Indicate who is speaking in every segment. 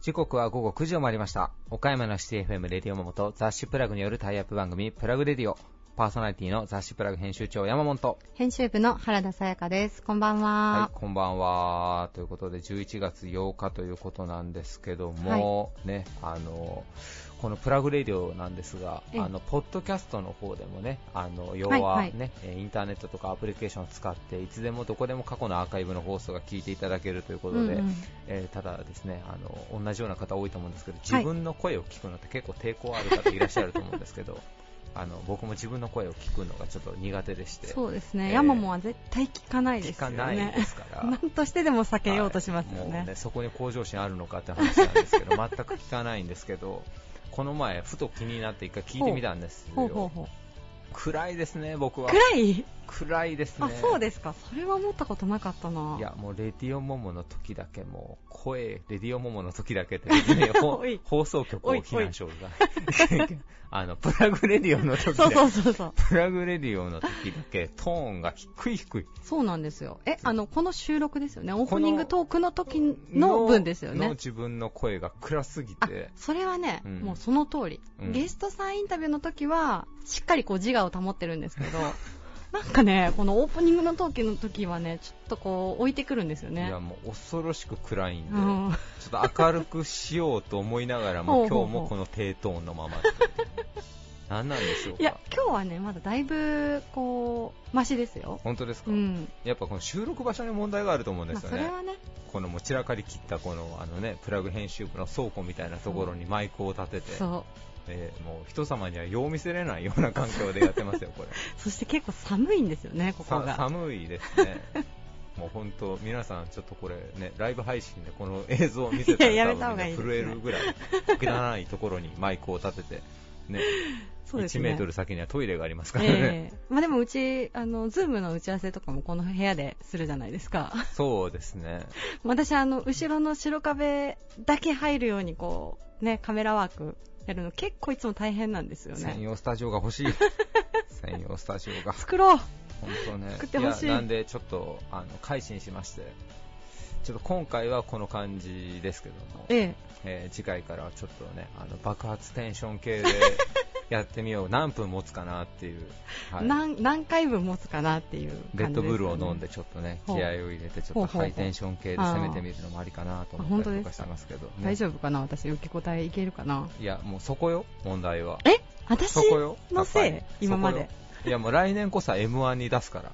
Speaker 1: 時刻は午後9時を回りました。岡山のシティ FM レディオモモと雑誌プラグによるタイアップ番組プラグレディオ。パーソナリティの雑誌プラグ編集長山本。
Speaker 2: 編集部の原田さやかです。こんばんは。
Speaker 1: はい、こんばんは。ということで11月8日ということなんですけども、ね、あの、このプラグレディオなんですが、
Speaker 2: ええ
Speaker 1: あの、ポッドキャストの方でもね、あの、要
Speaker 2: はい
Speaker 1: は
Speaker 2: はい
Speaker 1: ね、えインターネットとかアプリケーションを使って、いつでもどこでも過去のアーカイブの放送が聞いていただけるということで、
Speaker 2: うんうん
Speaker 1: えーただですね、あの、同じような方多いと思うんですけど、自分の声を聞くのって結構抵抗ある方いらっしゃると思うんですけど、あの、僕も自分の声を聞くのがちょっと苦手でして、
Speaker 2: そうですね、
Speaker 1: えー
Speaker 2: ヤマモンは絶対聞かないですよね。
Speaker 1: 聞かないですから。
Speaker 2: なんとしてでも避けようとしますよね。
Speaker 1: はいね、そこに向上心あるのかって話なんですけど、全く聞かないんですけど、この前、ふと気になって一回聞いてみたんですよ。
Speaker 2: ほうほうほう。
Speaker 1: 暗いですね、僕は。
Speaker 2: 暗い？
Speaker 1: 暗いですね。
Speaker 2: あ、そうですか。それは思ったことなかったな。
Speaker 1: いや、もう、レディオモモの時だけ、もう、声、レディオモモの時だけって、ね、放送局を避難症が。あの、プラグレディオの時だけ、
Speaker 2: そうそうそうそう。
Speaker 1: プラグレディオの時だけ、トーンが低い低い。
Speaker 2: そうなんですよ。え、あの、この収録ですよね。オープニングトークの時の分ですよ
Speaker 1: の
Speaker 2: ね。
Speaker 1: 自分の声が暗すぎ
Speaker 2: あ
Speaker 1: て、、
Speaker 2: それはね、
Speaker 1: うん
Speaker 2: もうその通り、
Speaker 1: うん
Speaker 2: ゲストさんインタビューの時は、しっかりこう自我を保ってるんですけど、なんかね、このオープニングのトークの時はね、ちょっとこう置いてくるんですよね。
Speaker 1: いや、もう恐ろしく暗いんで、
Speaker 2: うん
Speaker 1: ちょっと明るくしようと思いながらも、今日もこの低トーンのままで。何なんでしょうか？
Speaker 2: いや、今日はね、まだだいぶ、こう、マシですよ。
Speaker 1: 本当ですか、
Speaker 2: うん。
Speaker 1: やっぱこの収録場所に問題があると思うんで
Speaker 2: まあ、
Speaker 1: すよね。
Speaker 2: それはね、
Speaker 1: このもう散らかりきったこのあのね、プラグ編集部の倉庫みたいなところにマイクを立てて、
Speaker 2: そう。
Speaker 1: えーもう人様にはよう見せれないような環境でやってますよ、これ。
Speaker 2: そして結構寒いんですよね、ここ
Speaker 1: さ
Speaker 2: が。
Speaker 1: 寒いですね。もう本当、皆さんちょっとこれね、ライブ配信でこの映像を見せたら
Speaker 2: ね
Speaker 1: 震えるぐらい、汚いところにマイクを立てて、ね、1
Speaker 2: そうですね。
Speaker 1: メートル先にはトイレがありますからね。
Speaker 2: ええまあでもうち、あの、ズームの打ち合わせとかもこの部屋でするじゃないですか。
Speaker 1: そうですね。
Speaker 2: 私、あの、後ろの白壁だけ入るように、こう、ね、カメラワークやるの結構いつも大変なんですよ
Speaker 1: 専
Speaker 2: ね。
Speaker 1: 用スタジオが欲しい。専用スタジオが。
Speaker 2: 作ろう
Speaker 1: 本当ね。
Speaker 2: 作ってほしい
Speaker 1: や、なんでちょっと、あの、改心しまして、ちょっと今回はこの感じですけども、
Speaker 2: ええ。
Speaker 1: えー次回からはちょっとね、あの、爆発テンション系で やってみよう。何分持つかなっていう。はい
Speaker 2: 何何回分持つかなっていう感じですかね、
Speaker 1: レッドブルを飲んでちょっとね、気合を入れて、ちょっとハイテンション系で攻めてみるのもありかなと思ったりとかしてますけど、ね、
Speaker 2: 大丈夫かな？私、受け答えいけるかな？い
Speaker 1: や、もうそこよ、問題は。
Speaker 2: え？私。のせい？今まで。
Speaker 1: いや、もう来年こそは M1 に出すから。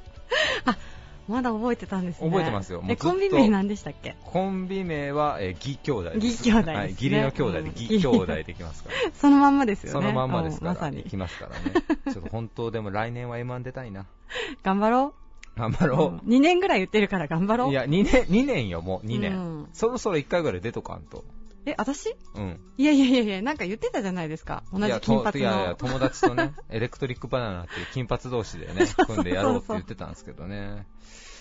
Speaker 2: まだ覚えてたんですね。
Speaker 1: 覚えてますよ
Speaker 2: え、コンビ名何でしたっけ？
Speaker 1: コンビ名は、えー、義兄弟。
Speaker 2: 義兄弟ですね
Speaker 1: はい、義理の兄弟で
Speaker 2: うん
Speaker 1: 義兄弟できますから。
Speaker 2: そのまんまですよね。
Speaker 1: そのまんまですか
Speaker 2: まさに
Speaker 1: い。きますからね。ちょっと本当でも来年は M1 出たいな。
Speaker 2: 頑張ろう。
Speaker 1: 頑張ろ
Speaker 2: うん2年ぐらい言ってるから頑張ろ
Speaker 1: う。
Speaker 2: う。
Speaker 1: いや、2年、2年よ、もう2年。
Speaker 2: うん
Speaker 1: そろそろ1回ぐらい出とかんと。
Speaker 2: え、私？
Speaker 1: うん。
Speaker 2: いやいやいやいや、なんか言ってたじゃないですか。同じ金髪
Speaker 1: といやいや、
Speaker 2: の。
Speaker 1: 友達とね、エレクトリックバナナっていう金髪同士でね、組んでやろうって言ってたんですけどね。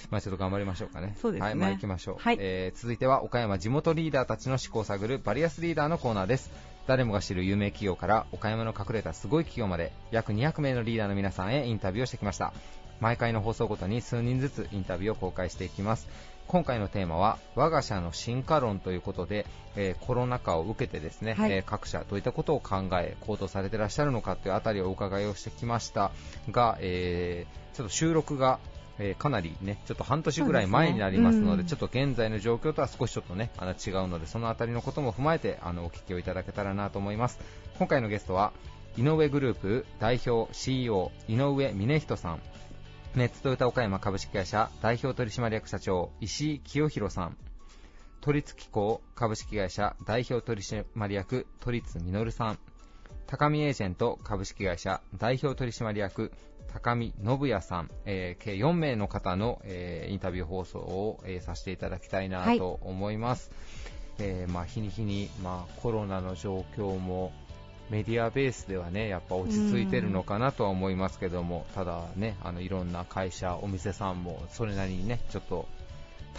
Speaker 1: まあちょっと頑張りましょうかね。
Speaker 2: そうですね
Speaker 1: はい、まあ行きましょう。
Speaker 2: はい
Speaker 1: えー続いては岡山地元リーダーたちの思考を探るバリアスリーダーのコーナーです。誰もが知る有名企業から岡山の隠れたすごい企業まで約200名のリーダーの皆さんへインタビューをしてきました。毎回の放送ごとに数人ずつインタビューを公開していきます。今回のテーマは我が社の進化論ということで、えーコロナ禍を受けてですね、
Speaker 2: はい。
Speaker 1: えー各社どういったことを考え行動されてらっしゃるのかというあたりをお伺いをしてきました。が、えーちょっと収録がえーかなりね、ちょっと半年ぐらい前になりますので、
Speaker 2: ね。うん。
Speaker 1: ちょっと現在の状況とは少しちょっとね、あの違うので、そのあたりのことも踏まえて、あの、お聞きをいただけたらなと思います。今回のゲストは、井上グループ代表 CEO、井上峰人さん、ネッツトヨタ岡山株式会社代表取締役社長、石井清弘さん、都立機構株式会社代表取締役、都立実さん、高見エージェント株式会社代表取締役高見信也さん、えー計4名の方の、えーインタビュー放送を、えーさせていただきたいな
Speaker 2: はい
Speaker 1: と思います。えーまあ、日に日に、まあ、コロナの状況もメディアベースではねやっぱ落ち着いてるのかなとは思いますけども、ただねあのいろんな会社、お店さんもそれなりにねちょっと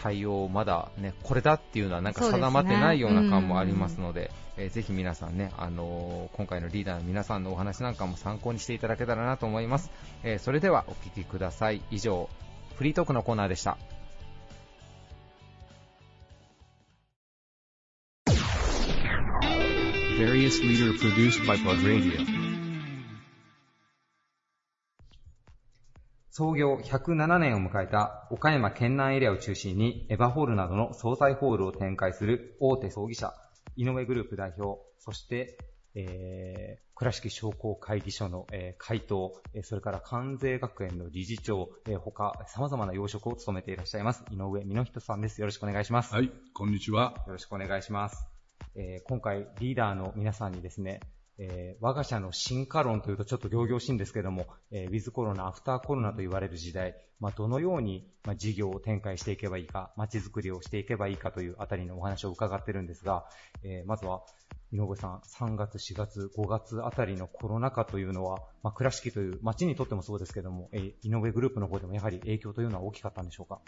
Speaker 1: 対応、まだね、これだっていうのはなんか定まってないような感もありますので、えーぜひ皆さんね、あのー今回のリーダーの皆さんのお話なんかも参考にしていただけたらなと思います。えーそれではお聞きください。以上、フリートークのコーナーでした。
Speaker 3: Various leader produced by Plug Radio.
Speaker 1: 創業107年を迎えた岡山県南エリアを中心にエヴァホールなどの総菜ホールを展開する大手葬儀社、井上グループ代表、そして、えー、倉敷商工会議所の、えー、会頭、えーそれから関税学園の理事長、えー、他、様々な要職を務めていらっしゃいます、井上美濃人さんです。よろしくお願いします。
Speaker 4: はい、こんにちは。
Speaker 1: よろしくお願いします。えー今回、リーダーの皆さんにですね、えー我が社の進化論というとちょっと行々しいんですけども、えーウィズコロナ、アフターコロナと言われる時代、まあ、どのように、まあ、事業を展開していけばいいか、街づくりをしていけばいいかというあたりのお話を伺ってるんですが、えーまずは、井上さん、3月、4月、5月あたりのコロナ禍というのは、まあ、倉敷という街にとってもそうですけども、えー井上グループの方でもやはり影響というのは大きかったんでしょうか？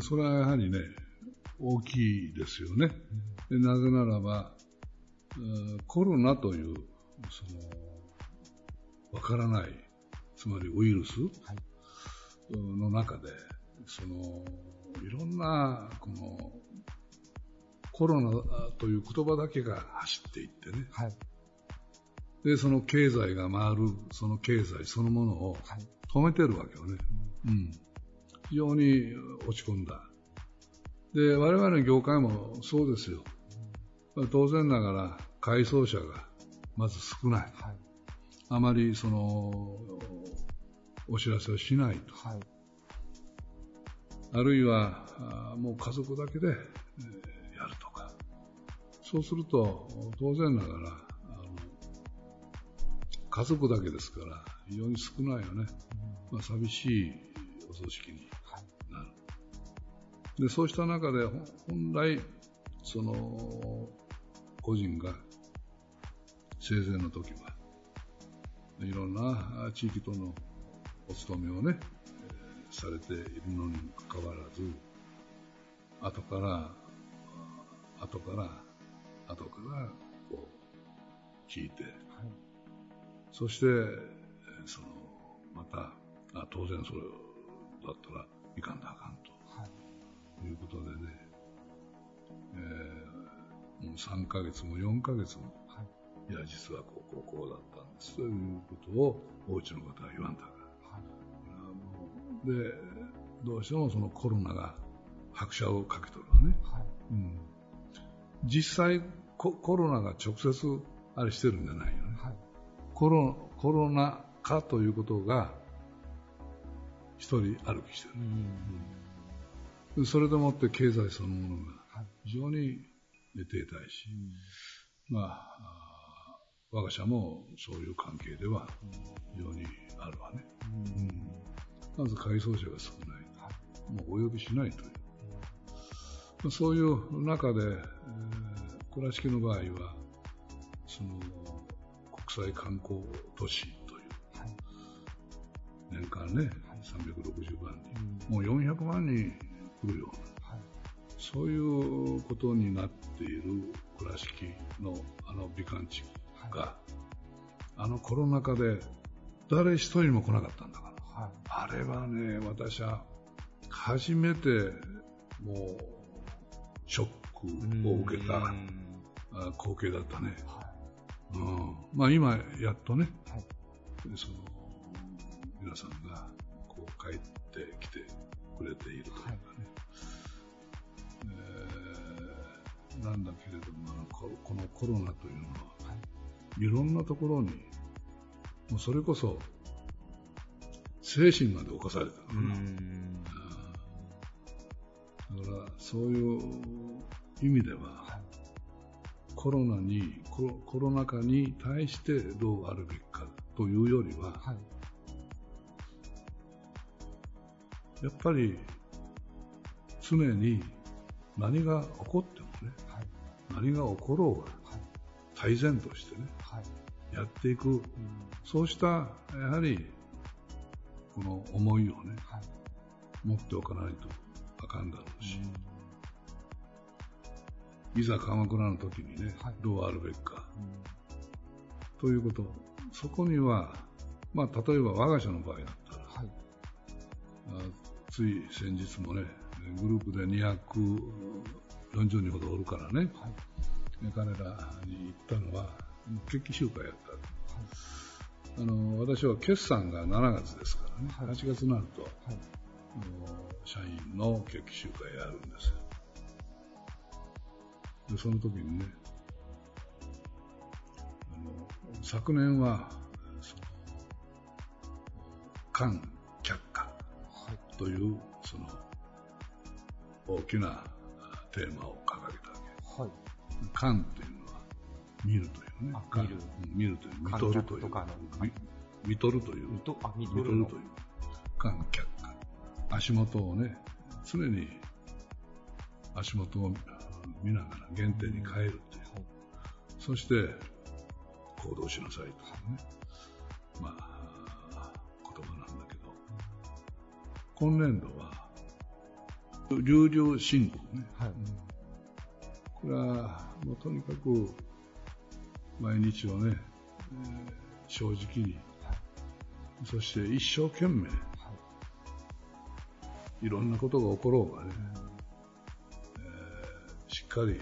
Speaker 4: それはやはりね、大きいですよね。でなぜならば、うんコロナという、その、わからない、つまりウイルスうんの中で、その、いろんな、この、コロナという言葉だけが走っていってね。
Speaker 1: はい。
Speaker 4: で、その経済が回る、その経済そのものを
Speaker 1: はい。
Speaker 4: 止めてるわけよね。うん。非常に落ち込んだ。で、我々の業界もそうですよ。当然ながら、改装者がまず少ない。
Speaker 1: はい。
Speaker 4: あまりその、お知らせをしないと。
Speaker 1: はい。
Speaker 4: あるいは、あもう家族だけで、えーやるとか。そうすると、当然ながら、あの家族だけですから、非常に少ないよね。まあ、寂しいお葬式に。で、そうした中で、ほ本来、その、個人が生前の時は、いろんなあ地域とのお勤めをね、えーされているのにもかかわらず、後から、あ後から、後から、こう、聞いて、そして、えーその、また、あ当然それだったらいかんだあかんと、いうことでね、えーもう3ヶ月も4ヶ月も、い、や、実はこう、こう、こうだったんですということを、お家の方は言わんだから。あので、どうしてもそのコロナが拍車をかけとるわね。うん、実際コ、コロナが直接あれしてるんじゃないよね。コロコロナ禍ということが一人歩きしてる。でそれでもって経済そのものが非常に停滞し、まあ、我が社もそういう関係では非常にあるわね。うん。まず改装者が少ない。もうお呼びしないという。まあそういう中で、えー倉敷の場合は、その、国際観光都市という、年間ね、360万人、もう400万人来るよ。うな、そういうことになっている倉敷のあの美観地区が、あのコロナ禍で誰一人も来なかったんだから。あれはね、私は初めてもうショックを受けたあ光景だったね。うん、まあ今やっとね、その皆さんがこう帰ってきてくれているというか。ね。えなんだけれどもこ、このコロナというのは、い、ろんなところに、もうそれこそ精神まで侵された。のかな。だからそういう意味では、コロナにコロ、コロナ禍に対してどうあるべきかというよりは、やっぱり常に何が起こって何が起ころうが、大前としてね、やっていく、そうしたやはりこの思いをね、持っておかないとあかんだろうし、いざ鎌倉の時にね、
Speaker 1: はい。
Speaker 4: どうあるべきか。
Speaker 1: うん。
Speaker 4: ということ。そこには、まあ、例えば我が社の場合だったら、
Speaker 1: はい。
Speaker 4: あつい先日もね、グループで240人ほどおるからね、
Speaker 1: はい。
Speaker 4: 彼らに行ったのは、決起集会やった。あの私は決算が7月ですからね、
Speaker 1: はい
Speaker 4: 8月になると、
Speaker 1: はい。
Speaker 4: 社員の決起集会やるんですよ。で、その時にね、あの昨年は、その、官却下
Speaker 1: はい。
Speaker 4: という、その、大きなあテーマを掲げたわけ。
Speaker 1: はい。
Speaker 4: 官というのは、見るというね
Speaker 1: 見る
Speaker 4: うん見るという、見とるという見とるという。
Speaker 1: 見と、あ、見
Speaker 4: 見と
Speaker 1: とる
Speaker 4: という。観客下。足元をね、常に足元を見ながら原点に変えるという。そして、行動しなさいというね。まあ、言葉なんだけど、今年度は、流々申告ね。
Speaker 1: はい。
Speaker 4: これは、もうとにかく、毎日をね、えー正直に、そして一生懸命、いろんなことが起ころうがね、えーしっかり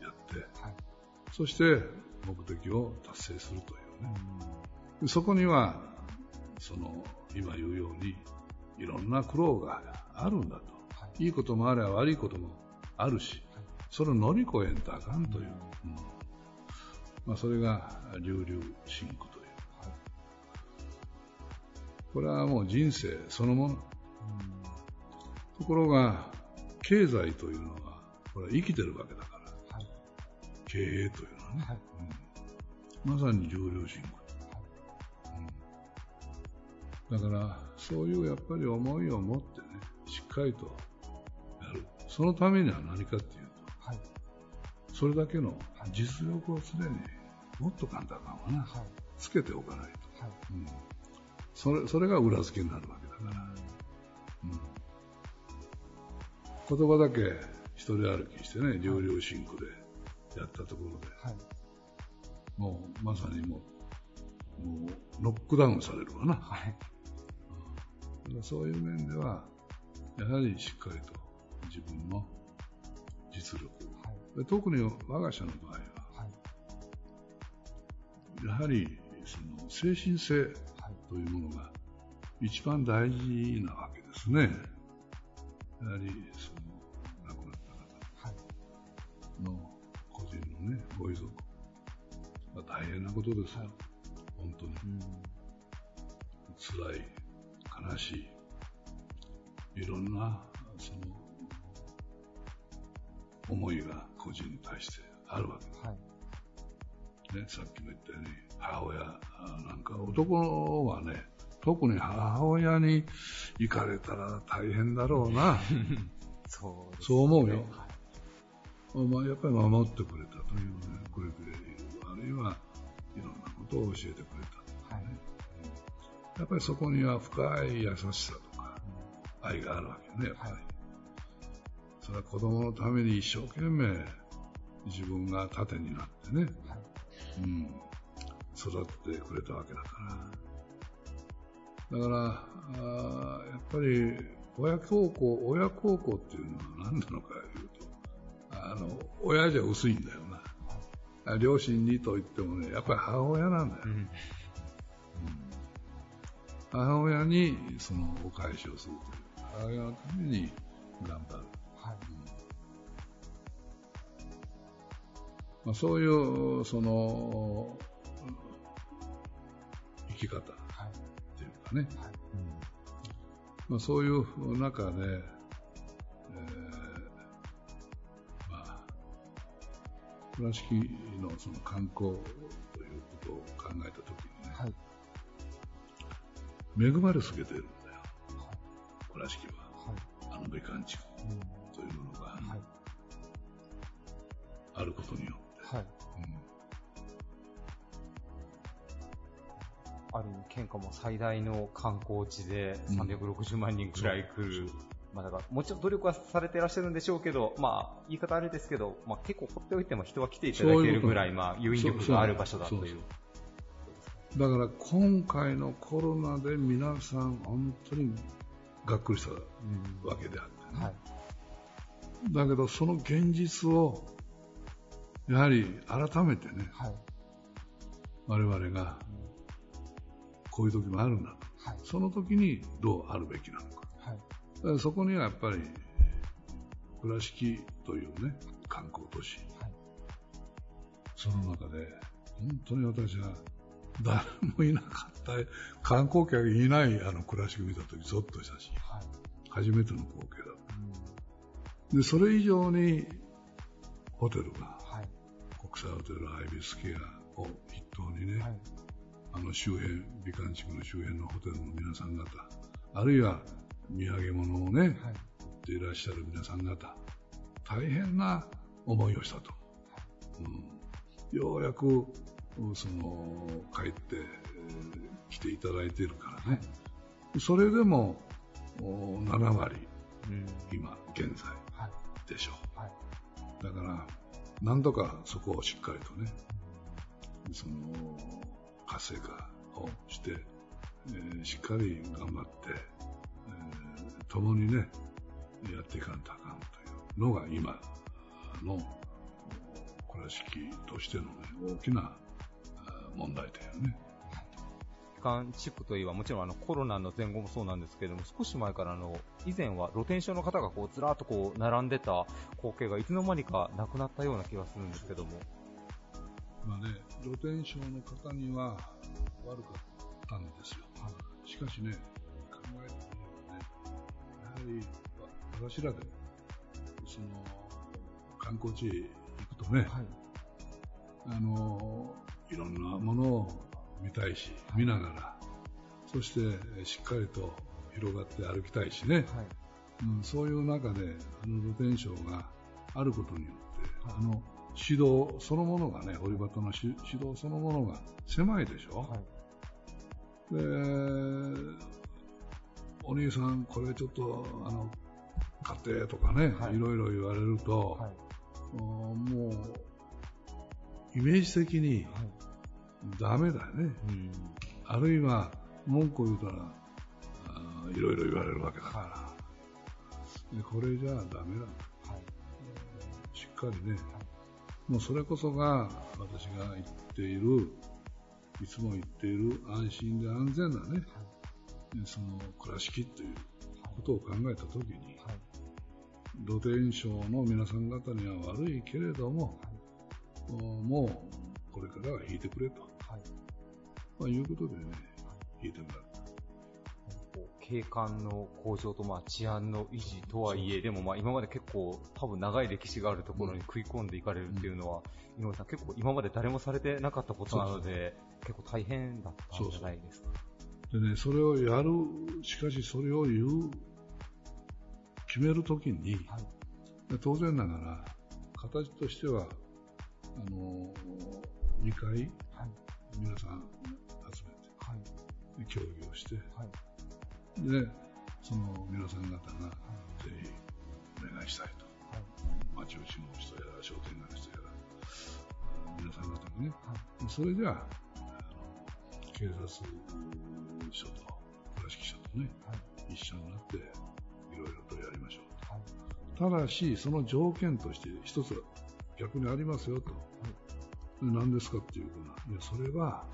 Speaker 4: やって、
Speaker 1: はい。
Speaker 4: そして目的を達成するというね。でそこには、その、今言うように、いろんな苦労があるんだと。
Speaker 1: はい
Speaker 4: いいこともあれば悪いこともあるし、それを乗り越えんとあかんという。うんまあ、それが、流々進行という。これはもう人生そのもの。ところが、経済というのは、これは生きてるわけだから、
Speaker 1: はい。
Speaker 4: 経営というのはね、
Speaker 1: はい。
Speaker 4: うんまさに重量進行。うんだから、そういうやっぱり思いを持ってね、しっかりと。そのためには何かっていうと、
Speaker 1: はい。
Speaker 4: それだけの実力を常にもっと簡単なのかな、
Speaker 1: はい。
Speaker 4: つけておかないと。
Speaker 1: はい。
Speaker 4: うんそれそれが裏付けになるわけだから、うん言葉だけ一人歩きしてね、両両シンクでやったところで、
Speaker 1: はい。
Speaker 4: もうまさにもう、もうノックダウンされるわな。
Speaker 1: はい。
Speaker 4: だからそういう面では、やはりしっかりと自分の実力、
Speaker 1: はい。
Speaker 4: で特に我が社の場合は、
Speaker 1: はい。
Speaker 4: やはりその精神性
Speaker 1: はい。
Speaker 4: というものが一番大事なわけですね。やはりその亡くなった
Speaker 1: はい。
Speaker 4: 方の個人のね、ご遺族、まあ大変なことですよ。本当に。
Speaker 1: うん。
Speaker 4: 辛い、悲しい、いろんな、その、思いが個人に対してあるわけ
Speaker 1: はい。
Speaker 4: ね。さっきも言ったように、母親なんか、男はね、特に母親に行かれたら大変だろうな。
Speaker 1: そうですね
Speaker 4: そう思うよ
Speaker 1: はい。
Speaker 4: まあ、やっぱり守ってくれたというね、くれている。あるいは、いろんなことを教えてくれた。
Speaker 1: はい。
Speaker 4: やっぱりそこには深い優しさとか、愛があるわけね、やっぱり。
Speaker 1: はい
Speaker 4: それは子供のために一生懸命自分が盾になってね、
Speaker 1: はい。
Speaker 4: うん、育ってくれたわけだから。だから、あーやっぱり親孝行、親孝行っていうのは何なのかいうと、あの、親じゃ薄いんだよな。あ両親にと言ってもね、やっぱり母親なんだよ。
Speaker 1: うん。
Speaker 4: 母親にそのお返しをするという。母親のために頑張る。
Speaker 1: はい。
Speaker 4: まあ、そういう、その、生き方っ
Speaker 1: はい。
Speaker 4: ていうかね、
Speaker 1: はい。
Speaker 4: まあ、そういう中で、えーまあ、倉敷のその観光ということを考えたときにね、
Speaker 1: はい。
Speaker 4: 恵まれすぎてるんだよ、倉敷は。
Speaker 1: はい。
Speaker 4: あの美観地区
Speaker 1: うん。
Speaker 4: というものが
Speaker 1: はい。
Speaker 4: あることによって。
Speaker 1: はい。
Speaker 4: うん
Speaker 1: ある意味、県下も最大の観光地で360万人くらい来るまあ、だからもちろん努力はされていらっしゃるんでしょうけど、まあ、言い方あれですけど、まあ、結構放っておいても人は来ていただけるぐらい、まあ、誘引力がある場所だという。
Speaker 4: だから今回のコロナで皆さん本当にがっくりしたわけであって、ねはい、だけどその現実をやはり改めてね、はい、我々がこういう時もあるんだと、はい、その時にどうあるべきなのか、はい、そこにはやっぱり倉敷というね観光都市、その中で本当に私は誰もいなかった。観光客いないあの倉敷見た時ゾッとしたし、初めての光景だった、でそれ以上にホテルが、国際ホテルアイビスケアを筆頭にね、あの周辺、美観地区の周辺のホテルの皆さん方、あるいは土産物をね、はい、売っていらっしゃる皆さん方、大変な思いをしたと。うん、ようやく、その、帰って、えー、来ていただいているからね。それでも、7割、うん、今、現在、でしょう。はい、だから、なんとかそこをしっかりとね、その、活性化をして、えー、しっかり頑張って、えー、共にね、やっていかんとあかんというのが今の倉敷としてのね、大きな問題点よね。
Speaker 1: 間地区といえばもちろんあのコロナの前後もそうなんですけれども少し前からあの以前は露天商の方がこうずらっとこう並んでた光景がいつの間にかなくなったような気がするんですけども
Speaker 4: まあね、露天商の方には悪かったんですよ。はい、しかしね、考えてみればね、やはり私らでも、その、観光地へ行くとね、はい、あの、いろんなものを見たいし、見ながら、そしてしっかりと広がって歩きたいしね、はい、うん、そういう中で、あの露天商があることによって、あの、指導そのものがね、堀端の指導そのものが狭いでしょ。はい、で、お兄さん、これちょっと、あの、家庭とかね、はい、いろいろ言われると、はい、もう、イメージ的に、ダメだよね。あるいは、文句を言うたら、いろいろ言われるわけだから。でこれじゃダメだ。しっかりね、もうそれこそが私が言っている、いつも言っている安心で安全なね、はい、その倉敷ということを考えたときに、はい、露天商の皆さん方には悪いけれども、はい、もうこれからは引いてくれと、はいまあ、いうことでね、引いてもらった。
Speaker 1: 景観の向上とまあ治安の維持とはいえ、でもまあ今まで結構多分長い歴史があるところに食い込んでいかれるっていうのは、井上さん結構今まで誰もされてなかったことなので、結構大変だったんじゃないですか。
Speaker 4: でね、それをやる、しかしそれを言う、決めるときに、はい、当然ながら、形としては、あの2回、はい、皆さん集めて、はい、協議をして、はいで、その皆さん方がぜひお願いしたいと。町内の人やら商店街の人やら、皆さん方がね、それでは、警察署と倉敷署とね、一緒になっていろいろとやりましょうと。ただし、その条件として一つ逆にありますよと。何ですかっていうかいや、それは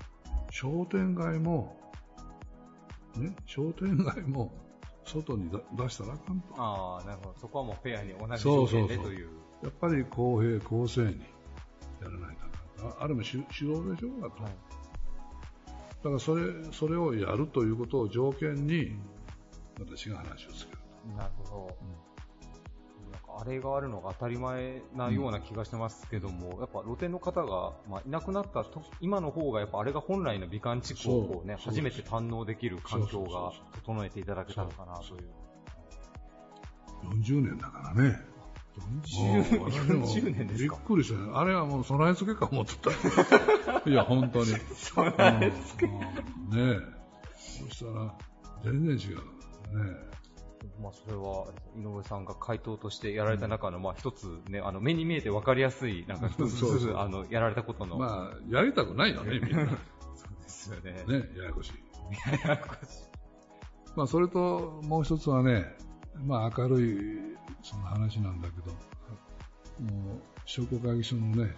Speaker 4: 商店街もね、商店街も外に出したらあかんと。
Speaker 1: ああ、なるほど。そこはもうフェアに同じ条件でという。
Speaker 4: やっぱり公平、公正にやらないとあ。ある意味指導でしょうかと。はい、だからそれ、それをやるということを条件に、私が話をつける
Speaker 1: と。なるほど。うんあれがあるのが当たり前なような気がしてますけども、うん、やっぱ露店の方が、まあ、いなくなったと今の方がやっぱあれが本来の美観地区をこう、ね、初めて堪能できる環境が整えていただけたのかなという。
Speaker 4: 40年だからね。
Speaker 1: 40, 40年？です
Speaker 4: か？びっくりしたね。あれはもう備え付けか思ってた。いや、本当に。
Speaker 1: 備え付け、うん、
Speaker 4: ねえ。そしたら、全然違う。ね
Speaker 1: まあ、それは、井上さんが回答としてやられた中の、まあ、一つね、あの、目に見えて分かりやすい、なんか一つずつ、あの、やられたことの。
Speaker 4: まあ、やりたくないよね、みんな。ね、
Speaker 1: そうですよね。
Speaker 4: ややこしい。
Speaker 1: ややこしい。
Speaker 4: まあ、それと、もう一つはね、まあ、明るい、その話なんだけど、もう、商工会議所のね、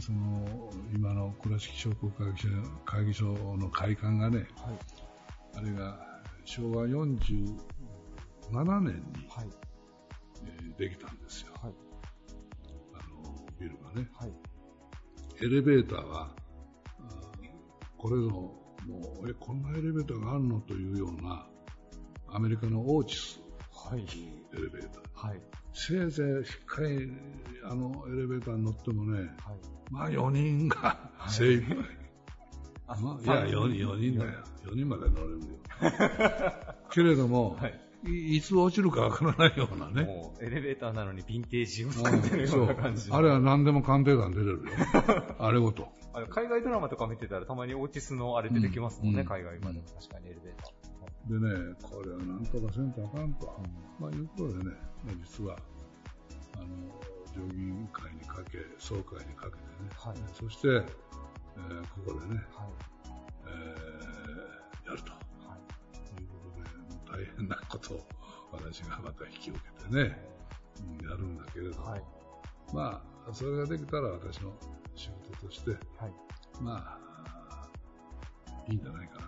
Speaker 4: その、今の倉敷商工会議所会議所の会館がね、
Speaker 1: はい。
Speaker 4: あれが昭和47年に、
Speaker 1: はい。
Speaker 4: えーできたんですよ。
Speaker 1: はい。
Speaker 4: あの、ビルがね。
Speaker 1: はい。
Speaker 4: エレベーターは、これぞ、もう、え、こんなエレベーターがあるのというような、アメリカのオーチス
Speaker 1: はい。
Speaker 4: エレベーター。
Speaker 1: はい。
Speaker 4: せいぜいしっかり、あのエレベーターに乗ってもね、
Speaker 1: はい。
Speaker 4: まあ4人が精一杯。
Speaker 1: あ
Speaker 4: まあいや、4, 4人だよ。4人まで乗れるよ。けれども、
Speaker 1: はい。
Speaker 4: い、いつ落ちるかわからないようなね。
Speaker 1: もう、エレベーターなのにヴィンテージを
Speaker 4: あ
Speaker 1: 作ってるような感じ。
Speaker 4: あれは何でも鑑定団出れるよ。あれごと。
Speaker 1: 海外ドラマとか見てたらたまにオーティスのあれ出てきますもんね、
Speaker 4: うん
Speaker 1: 海外までも
Speaker 4: うん
Speaker 1: 確かにエレベーター。
Speaker 4: でね、これはなんとかせんとあかんと。まあ、いうことでね、まあ、実は、あの、上議員会にかけ、総会にかけてね、
Speaker 1: はい
Speaker 4: そして、えーここでね、
Speaker 1: はい。
Speaker 4: えーやると大変なことを私がまた引き受けてね、うんやるんだけれど、
Speaker 1: はい。
Speaker 4: まあ、それができたら私の仕事として、
Speaker 1: はい。
Speaker 4: まあ、いいんじゃないかな。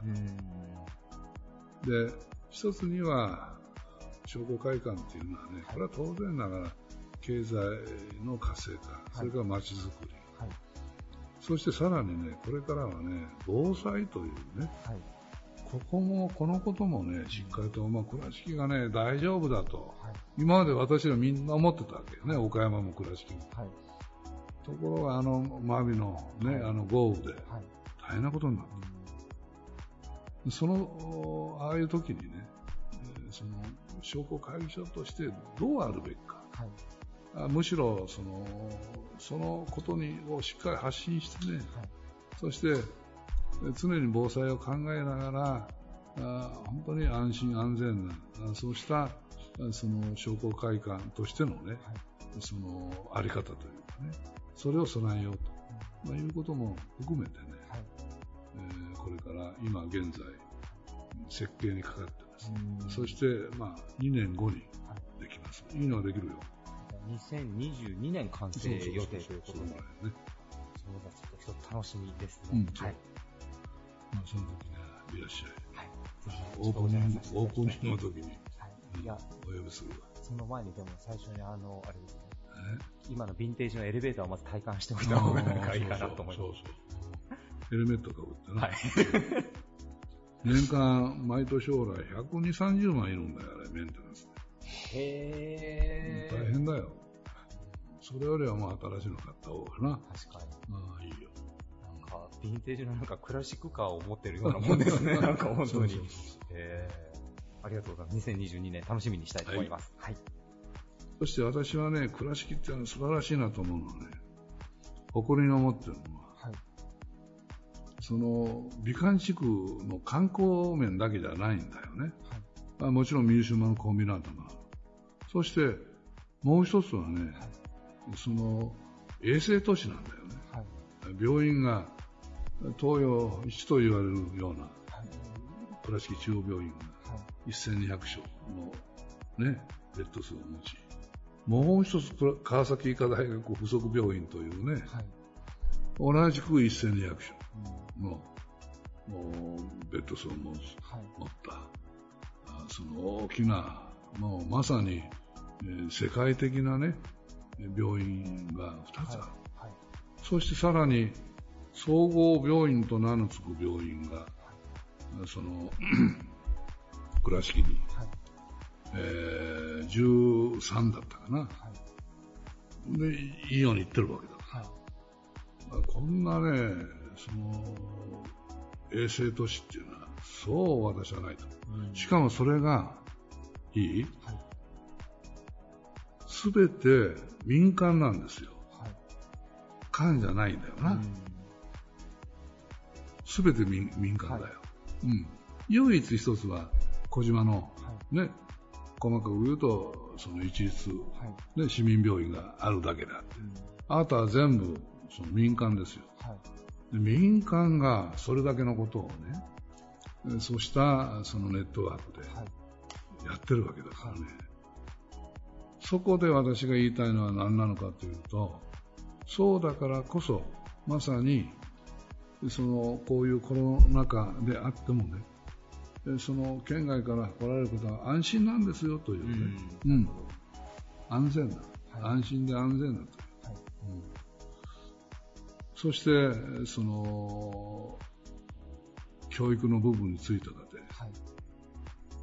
Speaker 4: で、一つには、商工会館っていうのはね、これは当然ながら、経済の活性化、それから街づくり、
Speaker 1: はい。
Speaker 4: そしてさらにね、これからはね、防災というね、
Speaker 1: はい。
Speaker 4: ここも、このこともね、しっかりと、まあ、倉敷がね、大丈夫だと、
Speaker 1: はい。
Speaker 4: 今まで私らみんな思ってたわけよね、岡山も倉敷も。
Speaker 1: はい。
Speaker 4: ところが、あの、真備のね、
Speaker 1: はい
Speaker 4: あの豪雨で
Speaker 1: はい。
Speaker 4: 大変なことになった。その、ああいう時にね、えーその、商工会議所としてどうあるべきか。
Speaker 1: は
Speaker 4: むしろ、その、そのことに、をしっかり発信してね、
Speaker 1: はい。
Speaker 4: そして、えー常に防災を考えながら、あ本当に安心安全な、あそうした、あその商工会館としてのね、そのあり方というかね、それを備えようと、まあ、いうことも含めてね、
Speaker 1: はい。
Speaker 4: えーこれから今現在、設計にかかってます。
Speaker 1: うん
Speaker 4: そして、まあ、2年後にできます。いいのはできるよ。
Speaker 1: 2022年完成予定ということで、
Speaker 4: そうだ
Speaker 1: ちょっと楽しみですね。
Speaker 4: うん
Speaker 1: はい。
Speaker 4: まあ、その時ね、いらっしゃい。
Speaker 1: はい。
Speaker 4: オープニング、オープニングの時に、
Speaker 1: はい。
Speaker 4: うん
Speaker 1: いや、
Speaker 4: お呼びするわ。
Speaker 1: その前にでも最初にあの、あれですね、
Speaker 4: ね
Speaker 1: 今のヴィンテージのエレベーターをまず体感しておいた方がなんかいいかなと思います。
Speaker 4: そうそう。ヘルメットかぶってね。
Speaker 1: はい。
Speaker 4: 年間、毎年将来、120、30万いるんだよ、あれ、メンテナンス
Speaker 1: へ
Speaker 4: で。大変だよ。それよりはまあ新しいの買った方がな。
Speaker 1: 確かに。
Speaker 4: ああ、いいよ。
Speaker 1: ヴィンテージのなんかクラシックカーを持ってるようなもんですね。なんか本当に。
Speaker 4: そうそうそう
Speaker 1: へーありがとうございます。2022年楽しみにしたいと思います。はい。
Speaker 4: そして私はね、倉敷ってのは素晴らしいなと思うのはね、誇りに思ってるのは、
Speaker 1: はい。
Speaker 4: その、美観地区の観光面だけじゃないんだよね。
Speaker 1: はい。
Speaker 4: まあ、もちろんミュマのコンビナートがある。そして、もう一つはね、その、衛生都市なんだよね。
Speaker 1: はい。
Speaker 4: 病院が、東洋一と言われるような、
Speaker 1: はい。
Speaker 4: 倉敷中央病院が
Speaker 1: はい。
Speaker 4: 1200床のね、ベッド数を持ち、もう一つ倉川崎医科大学附属病院というね、
Speaker 1: はい。
Speaker 4: 同じく1200床
Speaker 1: うん
Speaker 4: のもうベッド数を持つ
Speaker 1: はい。
Speaker 4: 持った、あその大きな、もうまさに、えー世界的なね、病院が2つある。
Speaker 1: はい。
Speaker 4: そしてさらに、総合病院と名の付く病院が、その、倉敷に、
Speaker 1: はい。
Speaker 4: えー、13だったかな。
Speaker 1: はい。
Speaker 4: で、いいように言ってるわけだ。
Speaker 1: はい。
Speaker 4: こんなね、その、衛生都市っていうのは、そう私はないと。
Speaker 1: うん
Speaker 4: しかもそれが、いい？
Speaker 1: はい。
Speaker 4: すべて民間なんですよ。
Speaker 1: はい。
Speaker 4: 官じゃないんだよな。
Speaker 1: うん
Speaker 4: すべて民民間だよ。うん。唯一一つは、小島の
Speaker 1: はい。
Speaker 4: ね、細かく言うと、その一律、
Speaker 1: はい。
Speaker 4: ね、市民病院があるだけであって、あとは全部その民間ですよ。
Speaker 1: はい。
Speaker 4: で民間がそれだけのことをね、えそうしたそのネットワークで
Speaker 1: はい。
Speaker 4: やってるわけだからね。そこで私が言いたいのは何なのかというと、そうだからこそ、まさに、その、こういうコロナ禍であってもね、えその県外から来られる方は安心なんですよというね、うん、安全だ、
Speaker 1: はい
Speaker 4: 安心で安全だという。
Speaker 1: はい。
Speaker 4: うんそして、その、教育の部分についてだって、
Speaker 1: はい。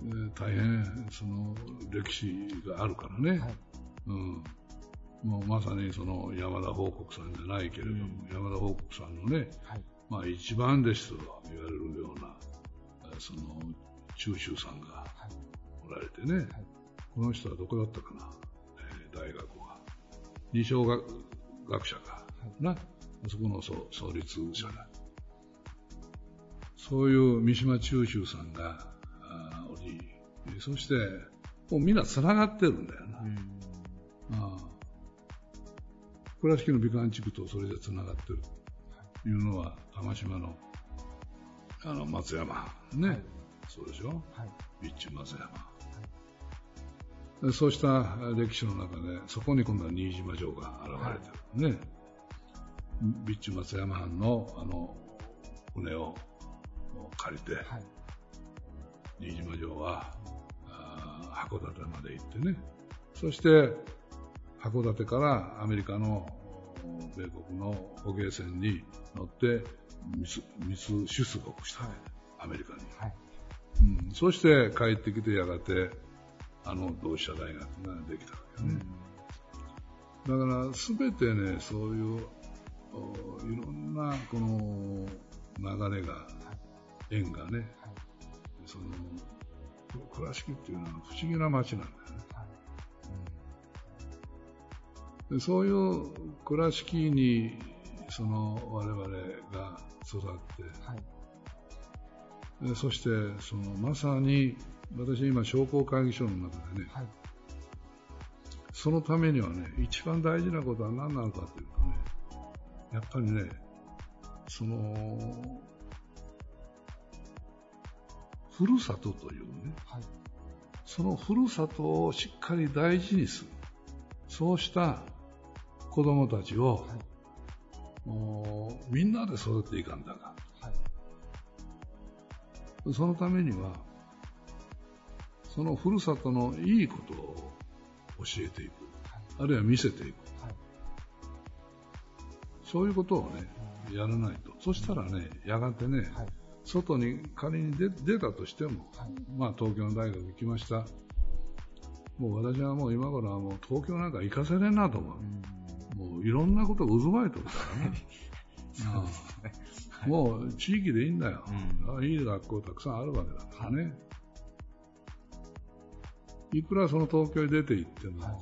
Speaker 4: えー大変、その、歴史があるからね。
Speaker 1: はい。
Speaker 4: うん。もうまさにその山田報告さんじゃないけれども、
Speaker 1: うん
Speaker 4: 山田報告さんのね、
Speaker 1: はい。
Speaker 4: まあ一番弟子と言われるような、えーその、中州さんが
Speaker 1: はい。
Speaker 4: おられてね、
Speaker 1: はい
Speaker 4: この人はどこだったかな、えー大学は。二小学学者か、な、あそこの創創立者だ。そういう三島中州さんがおり、えーそして、もうみんな繋がってるんだよな。ああ倉敷の美観地区とそれで繋がってるというのは、玉島のあの松山、ね、
Speaker 1: はい。
Speaker 4: そうでしょ、
Speaker 1: はい。
Speaker 4: 備中松山、でそうした歴史の中で、そこに今度は新島城が現れてる、ね、備中松山藩のあの船を借りて、
Speaker 1: はい。
Speaker 4: 新島城はあー函館まで行ってね、そして函館からアメリカのお米国の捕鯨船に乗って密密出国したわけ、アメリカに、
Speaker 1: はい。
Speaker 4: うん。そして帰ってきてやがてあの同志社大学ができたわけね。だから全てね、そういうおいろんなこの流れが、縁がね、その倉敷っていうのは不思議な街なんだよね。でそういう倉敷にその我々が育って、
Speaker 1: はい。
Speaker 4: でそしてそのまさに私今商工会議所の中でね、
Speaker 1: はい。
Speaker 4: そのためにはね、一番大事なことは何なのかというとね、やっぱりね、その、ふるさとというね、
Speaker 1: はい。
Speaker 4: そのふるさとをしっかり大事にする。そうした子供たちを、もうみんなで育てていかんだが、
Speaker 1: はい。
Speaker 4: そのためには、そのふるさとのいいことを教えていく。あるいは見せていく。
Speaker 1: はい。
Speaker 4: そういうことをね、やらないと。そしたらね、やがてね、
Speaker 1: はい。
Speaker 4: 外に仮に出出たとしても、
Speaker 1: はい。
Speaker 4: まあ東京の大学行きました。もう私はもう今頃はもう東京なんか行かせれんなと思う。もういろんなことが渦巻いてるからね。もう地域でいいんだよ、
Speaker 1: う
Speaker 4: いい学校たくさんあるわけだからね。いくらその東京に出て行っても、
Speaker 1: はい。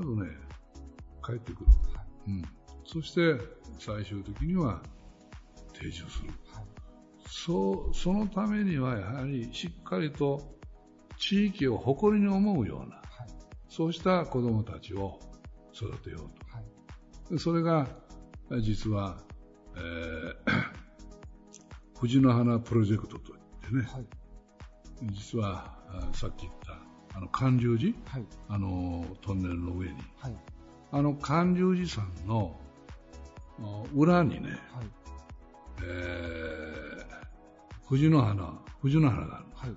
Speaker 4: 必ずね、帰ってくる。
Speaker 1: はい。
Speaker 4: うん。そして最終的には定住する。
Speaker 1: はい。
Speaker 4: そう、そのためにはやはりしっかりと地域を誇りに思うような、
Speaker 1: はい。
Speaker 4: そうした子供たちを育てよう
Speaker 1: はい。
Speaker 4: と。でそれが、実は、えー 藤の花プロジェクトといってね、
Speaker 1: はい。
Speaker 4: 実はあさっき言った、あの、寒流寺、
Speaker 1: はい。
Speaker 4: あの、トンネルの上に、
Speaker 1: はい。
Speaker 4: あの、寒流寺山のあ裏にね、
Speaker 1: はい。
Speaker 4: えー、藤の花、藤の花がある。
Speaker 1: はい。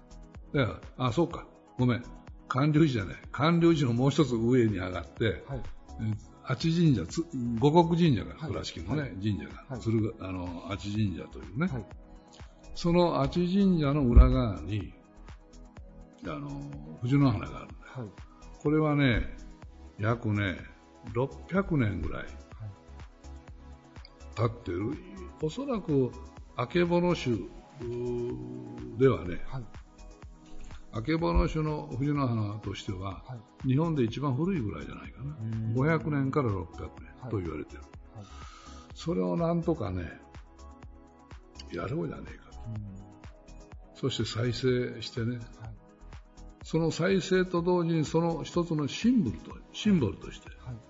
Speaker 4: だから、あ、そうか。ごめん。寒流寺じゃない。寒流寺のもう一つ上に上がって、
Speaker 1: はい。
Speaker 4: えー八神社、つ五国神社が、
Speaker 1: はい
Speaker 4: 倉敷のね、
Speaker 1: はい
Speaker 4: 神社が、
Speaker 1: はい
Speaker 4: 鶴があの、八神社というね、
Speaker 1: はい。
Speaker 4: その八神社の裏側に、あの、藤の花があるんだよ。
Speaker 1: はい。
Speaker 4: これはね、約ね、600年ぐらい経ってる。おそらく、あけぼの種うーではね、
Speaker 1: はい。
Speaker 4: あけぼの種の藤の花としては、
Speaker 1: はい。
Speaker 4: 日本で一番古いぐらいじゃないかな。
Speaker 1: ん
Speaker 4: 500年から600
Speaker 1: はい
Speaker 4: 年と言われてる。
Speaker 1: はい。
Speaker 4: それをなんとかね、やろうじゃねえかと。そして再生してね、
Speaker 1: はい。
Speaker 4: その再生と同時にその一つのシンボルとシンボルとして、
Speaker 1: はい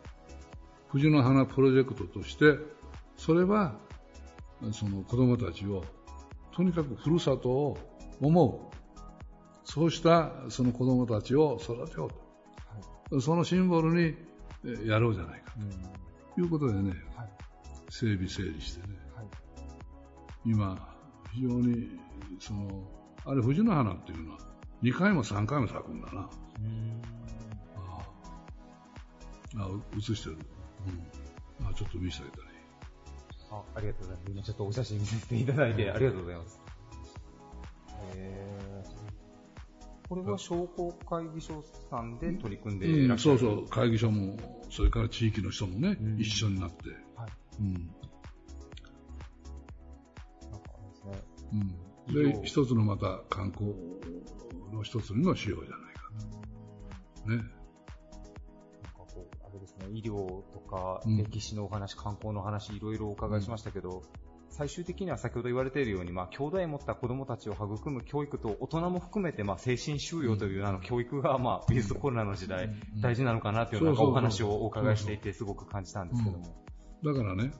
Speaker 4: 藤の花プロジェクトとしてそれはその子供たちをとにかくふるさとを思うそうしたその子供たちを育てようと、そのシンボルにえやろうじゃないか
Speaker 1: うん。
Speaker 4: ということでね
Speaker 1: はい。
Speaker 4: 整備整理してね。
Speaker 1: はい。
Speaker 4: 今非常にそのあれ藤の花っていうのは2回も3回も咲くんだな。
Speaker 1: うん
Speaker 4: あああ映してる、うん、あちょっと見せてあげたらいい
Speaker 1: あありがとうございます。今ちょっとお写真見せていただいてありがとうございます。へーこれは商工会議所さんで取り組んでいらっしゃる、
Speaker 4: うんそうそう。会議所もそれから地域の人もね、
Speaker 1: うん。
Speaker 4: 一緒になって、
Speaker 1: はい。
Speaker 4: うん。
Speaker 1: なんかですね。
Speaker 4: うん、で一つのまた観光の一つの仕様じゃないかと。ね。
Speaker 1: なんかこう、あれですね、医療とか、
Speaker 4: うん。
Speaker 1: 歴史のお話、観光の話、いろいろお伺いしましたけど、最終的には先ほど言われているように、まあ、兄弟を持った子供たちを育む教育と、大人も含めて、まあ、精神収容という、あの、教育が、まあ、ウィズコロナの時代、
Speaker 4: うん
Speaker 1: 大事なのかなという、なんかお話をお伺いしていて、すごく感じたんですけども。
Speaker 4: だからね、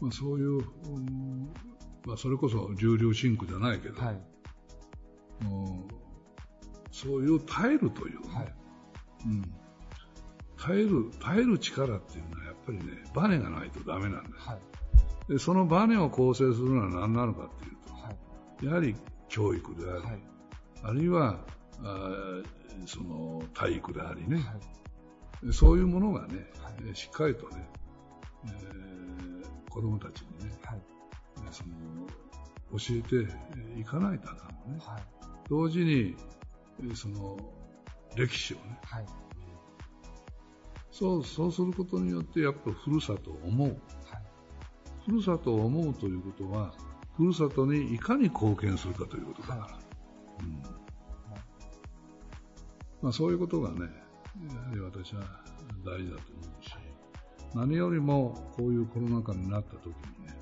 Speaker 4: まあ、そういう、うんまあ、それこそ重量シンクじゃないけど、
Speaker 1: はい。
Speaker 4: うんそういう耐えるというね、
Speaker 1: はい。
Speaker 4: うん、耐える耐える力っていうのはやっぱりねバネがないとダメなんです
Speaker 1: はい。
Speaker 4: でそのバネを構成するのは何なのかっていう
Speaker 1: はい。
Speaker 4: とやはり教育であり、
Speaker 1: はい。
Speaker 4: あるいはあーその体育でありね、
Speaker 1: はい。
Speaker 4: そういうものがね、しっかりとね、えー子供たちにね
Speaker 1: はい。
Speaker 4: その教えていかないとあかんのね
Speaker 1: はい。
Speaker 4: 同時にえーその歴史をね
Speaker 1: はい。
Speaker 4: そうそうすることによってやっぱりふるさとを思う
Speaker 1: はい。
Speaker 4: ふるさとを思うということはふるさとにいかに貢献するかということだ。から、うん。まあ、そういうことがねやはり私は大事だと思うし何よりもこういうコロナ禍になった時にね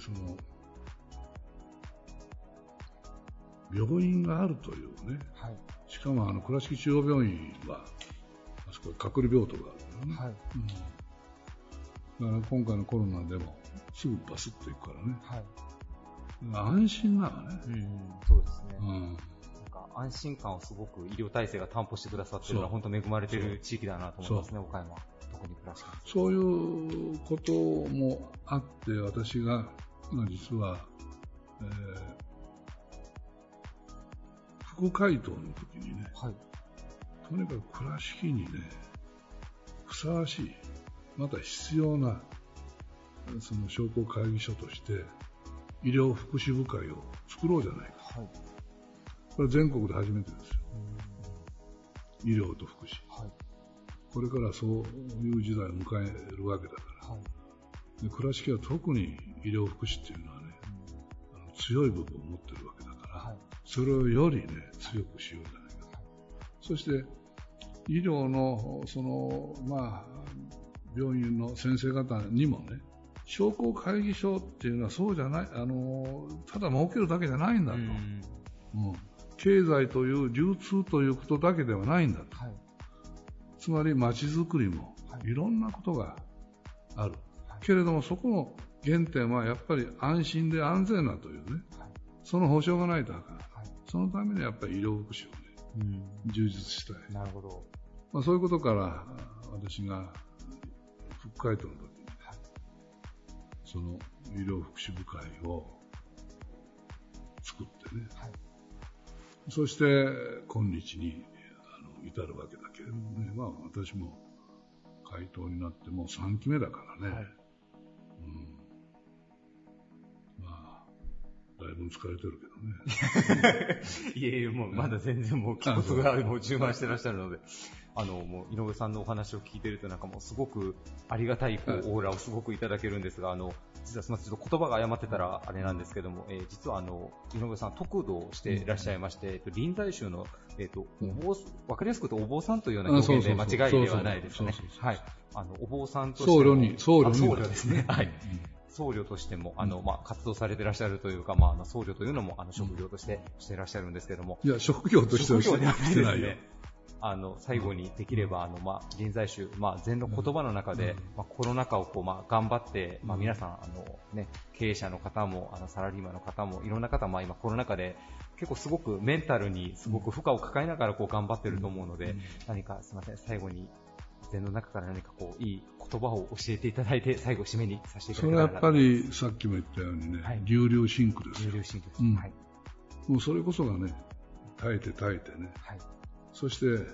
Speaker 4: その病院があるというね
Speaker 1: はい。
Speaker 4: しかもあの倉敷中央病院はあそこ隔離病棟があるからね、
Speaker 1: はい。
Speaker 4: うん、だから今回のコロナでもすぐバスッといくからね
Speaker 1: はい。
Speaker 4: 安心なのね、
Speaker 1: うん、そうですね。
Speaker 4: うん、
Speaker 1: なんか安心感をすごく医療体制が担保してくださっているのは本当恵まれている地域だなと思いますね、岡山。特に倉敷。
Speaker 4: そういうこともあって私がまあ実は、えー副会頭の時にね
Speaker 1: はい。
Speaker 4: とにかく倉敷にねふさわしいまた必要なその商工会議所として医療福祉部会を作ろうじゃないか
Speaker 1: はい。
Speaker 4: これ全国で初めてですよ医療と福祉
Speaker 1: はい。
Speaker 4: これからそういう時代を迎えるわけだから
Speaker 1: はい。
Speaker 4: で倉敷は特に医療福祉っていうのはねあの強い部分を持ってるわけだから、
Speaker 1: はい。
Speaker 4: それをよりね強くしようじゃないかと、そして医療のそのまあ病院の先生方にもね商工会議所っていうのはそうじゃないあのただ儲けるだけじゃないんだと、
Speaker 1: うん
Speaker 4: うん経済という流通ということだけではないんだと
Speaker 1: はい。
Speaker 4: つまり街づくりも
Speaker 1: はい
Speaker 4: いろんなことがある、
Speaker 1: はい
Speaker 4: けれどもそこの原点はやっぱり安心で安全なというね
Speaker 1: はい。
Speaker 4: その保障がないとあかん
Speaker 1: はい。
Speaker 4: そのためにやっぱり医療福祉をね
Speaker 1: うん。
Speaker 4: 充実したい、
Speaker 1: なるほど。
Speaker 4: まあ、そういうことからあ私が副会頭の時に、その医療福祉部会を作ってね。
Speaker 1: はい。
Speaker 4: そして今日にあの至るわけだけれどもね、まあ私も会頭になってもう3期目だからね、
Speaker 1: はい
Speaker 4: だいぶ疲れてるけどね
Speaker 1: いえいえ、もうまだ全然もう気骨がもう充満してらっしゃるので、あの、もう井上さんのお話を聞いてるとなんかもうすごくありがたいこう
Speaker 4: はい
Speaker 1: オーラをすごくいただけるんですが、あの、実はすみません、ちょっと言葉が誤ってたらあれなんですけども、えー実はあの、井上さん、得度をしていらっしゃいまして、えっと臨済宗の、えっと、お坊、わかりやすく言うとお坊さんというような表現で間違いではないですね。はい。あの、お坊さんとして
Speaker 4: 僧侶に僧侶に
Speaker 1: あ僧侶ですね。はい。
Speaker 4: うん
Speaker 1: 僧侶としても、あの、まあ、活動されていらっしゃるというか、まあ、あの僧侶というのも、あの、職業としてしていらっしゃるんですけども。
Speaker 4: いや、職業としてはしてないよ。
Speaker 1: あの、最後にできれば、あの、まあ、臨済宗、まあ、禅の言葉の中で、まあ、コロナ禍をこう、まあ、頑張って、まあ、皆さん、あの、ね、経営者の方も、あの、サラリーマンの方も、いろんな方、まあ、今、コロナ禍で、結構すごくメンタルにすごく負荷を抱えながら、こう、頑張ってると思うので、何か、すみません、最後に、禅の中から何かこう、いい言葉を教えていただいて、最後、締めにさせていた
Speaker 4: それはやっぱり、さっきも言ったようにね、
Speaker 1: はい
Speaker 4: 流々シンクですよ。
Speaker 1: 重量神経です。
Speaker 4: うん
Speaker 1: はい。
Speaker 4: もうそれこそがね、耐えて耐えてね、
Speaker 1: はい。
Speaker 4: そして、えー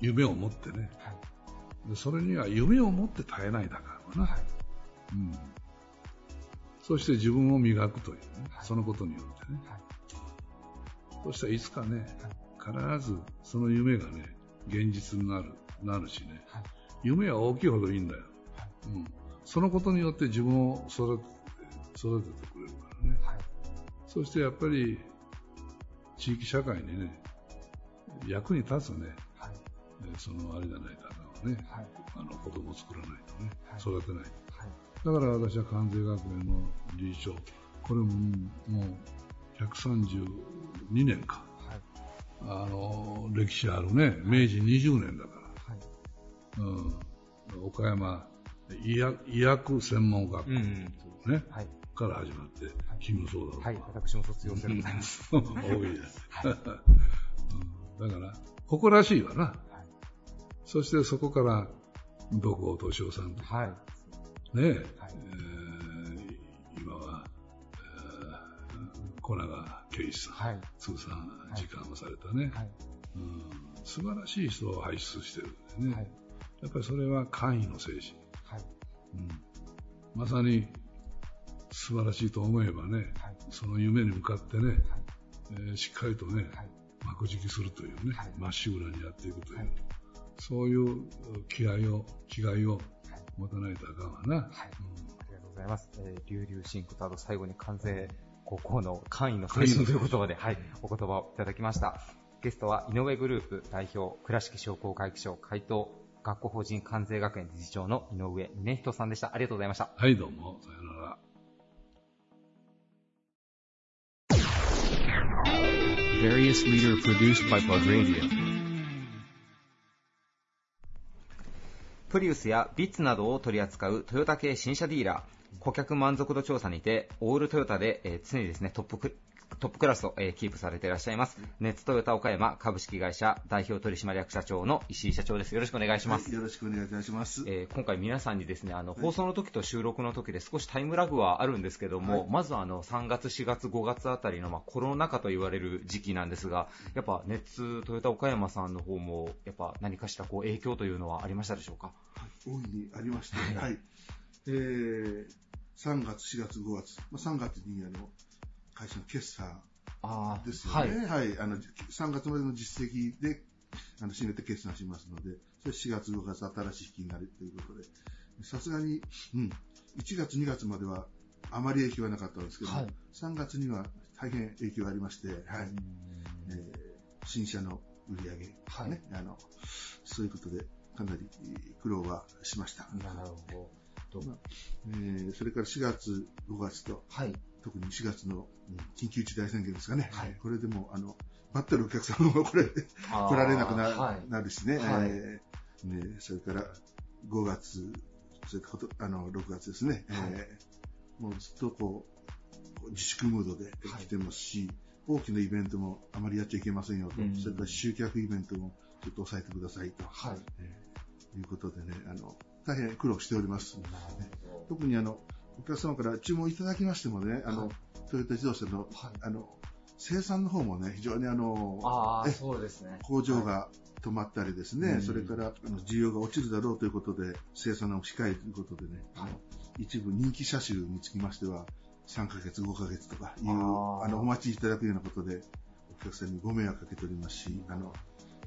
Speaker 4: 夢を持ってね、
Speaker 1: はい。
Speaker 4: でそれには夢を持って耐えないだからな、
Speaker 1: はい。
Speaker 4: うん、そして自分を磨くというね、
Speaker 1: はい
Speaker 4: そのことによってね、
Speaker 1: はい
Speaker 4: そしたらいつかね、必ずその夢がね、現実になるなるしね、
Speaker 1: はい。
Speaker 4: 夢は大きいほどいいんだよ、
Speaker 1: はい。
Speaker 4: うん、そのことによって自分を育て育ててくれるからね、
Speaker 1: はい。
Speaker 4: そしてやっぱり地域社会にね、役に立つね、
Speaker 1: はい。
Speaker 4: えーそのあれじゃないかなね、
Speaker 1: はい。
Speaker 4: あの子供を作らないとね、
Speaker 1: はい。
Speaker 4: 育てない。だから私は関西学園の理事長、これももう132年か、
Speaker 1: はい。
Speaker 4: あの歴史あるね、明治20年だか
Speaker 1: はい。
Speaker 4: ら、うん、岡山医薬医薬専門学校、
Speaker 1: うんうん。
Speaker 4: ね
Speaker 1: はい。
Speaker 4: から始まって、君もそうだろう
Speaker 1: はい。私も卒業生でございます。
Speaker 4: 多いです、うんだから、誇らしいわな。
Speaker 1: はい。
Speaker 4: そしてそこから、土光敏夫さんとか
Speaker 1: はい。
Speaker 4: ね、
Speaker 1: はい
Speaker 4: えー今は、えー小永圭一さん、
Speaker 1: はい。
Speaker 4: 通算時間をされたね、
Speaker 1: はい。
Speaker 4: うん、素晴らしい人を輩出してるんでね、
Speaker 1: はい。
Speaker 4: やっぱりそれは官位の精神、
Speaker 1: はい。
Speaker 4: うん、まさに素晴らしいと思えばね、
Speaker 1: はい。
Speaker 4: その夢に向かってね、
Speaker 1: はい。
Speaker 4: えーしっかりとね、
Speaker 1: はい。
Speaker 4: 幕引きするというね、
Speaker 1: はい
Speaker 4: まっしぐらにやっていくという、
Speaker 1: はい
Speaker 4: そういう気合を、気概を持たないとあかんわな。
Speaker 1: はい。ありがとうございます。えー、流々シンクとあと最後に関西高校の会員の精神という言葉で、はい、お言葉をいただきました。ゲストは井上グループ代表、倉敷商工会議所会頭、学校法人関西学園理事長の井上峰人さんでした。ありがとうございました。
Speaker 4: はい、どうも、さよなら。
Speaker 3: Various leader produced by Plug Radio.
Speaker 1: プリウスやビッツなどを取り扱うトヨタ系新車ディーラー、顧客満足度調査にて、オールトヨタで、えー常にですね、トップクトップクラスを、えーキープされていらっしゃいます、ネッツトヨタ岡山株式会社代表取締役社長の石井社長です。よろしくお願いします。
Speaker 5: はいよろしくお願いいたします。
Speaker 1: えー今回皆さんにですね、あの、放送の時と収録の時で少しタイムラグはあるんですけども、まずあの、3月、4月、5月あたりの、まあ、コロナ禍と言われる時期なんですが、やっぱ、ネッツトヨタ岡山さんの方も、やっぱ何かしらこう影響というのはありましたでしょうか？
Speaker 5: 大いにありまして、はい。えー、3月、4月、5月、まあ、3月にあの会社の決算
Speaker 1: あ
Speaker 5: ですよね。はい。あの、3月までの実績で、あの、締めて決算しますので、それ4月、5月新しい引きになるということで、さすがに、うん、1月、2月まではあまり影響はなかったんですけども、
Speaker 1: はい
Speaker 5: 3月には大変影響がありまして、はい。えー新車の売り上げ、
Speaker 1: はい
Speaker 5: ね、あの、そういうことで、かなり苦労はしました。
Speaker 1: なるほど。
Speaker 5: まあえーそれから4月、5月と、
Speaker 1: はい。
Speaker 5: 特に4月のうん緊急事態宣言ですかね。
Speaker 1: はい
Speaker 5: これでも、あの、待ってるお客さんもこれ、来られなくな,、
Speaker 1: はい。
Speaker 5: なるしね。
Speaker 1: はい
Speaker 5: えーねそれから5月、それからあの6月ですね。
Speaker 1: はい
Speaker 5: えーもうずっとこう、自粛ムードで来てますし、大きなイベントもあまりやっちゃいけませんよと、
Speaker 1: うん
Speaker 5: それから集客イベントもちょっと抑えてくださいと、
Speaker 1: はい。
Speaker 5: えーいうことでね、あの、大変苦労しております。特にあの、お客様から注文いただきましてもね、あの、
Speaker 1: はい
Speaker 5: トヨタ自動車の、
Speaker 1: ど。はい。
Speaker 5: あの、生産の方もね、非常にあの、
Speaker 1: あそうですね。
Speaker 5: 工場が止まったりですね、
Speaker 1: うん
Speaker 5: それからあの需要が落ちるだろうということで、生産を控えということでね、あの一部人気車種につきましては、3ヶ月、5ヶ月とかいう、
Speaker 1: あ
Speaker 5: の、お待ちいただくようなことで、お客さんにご迷惑かけておりますし、あの、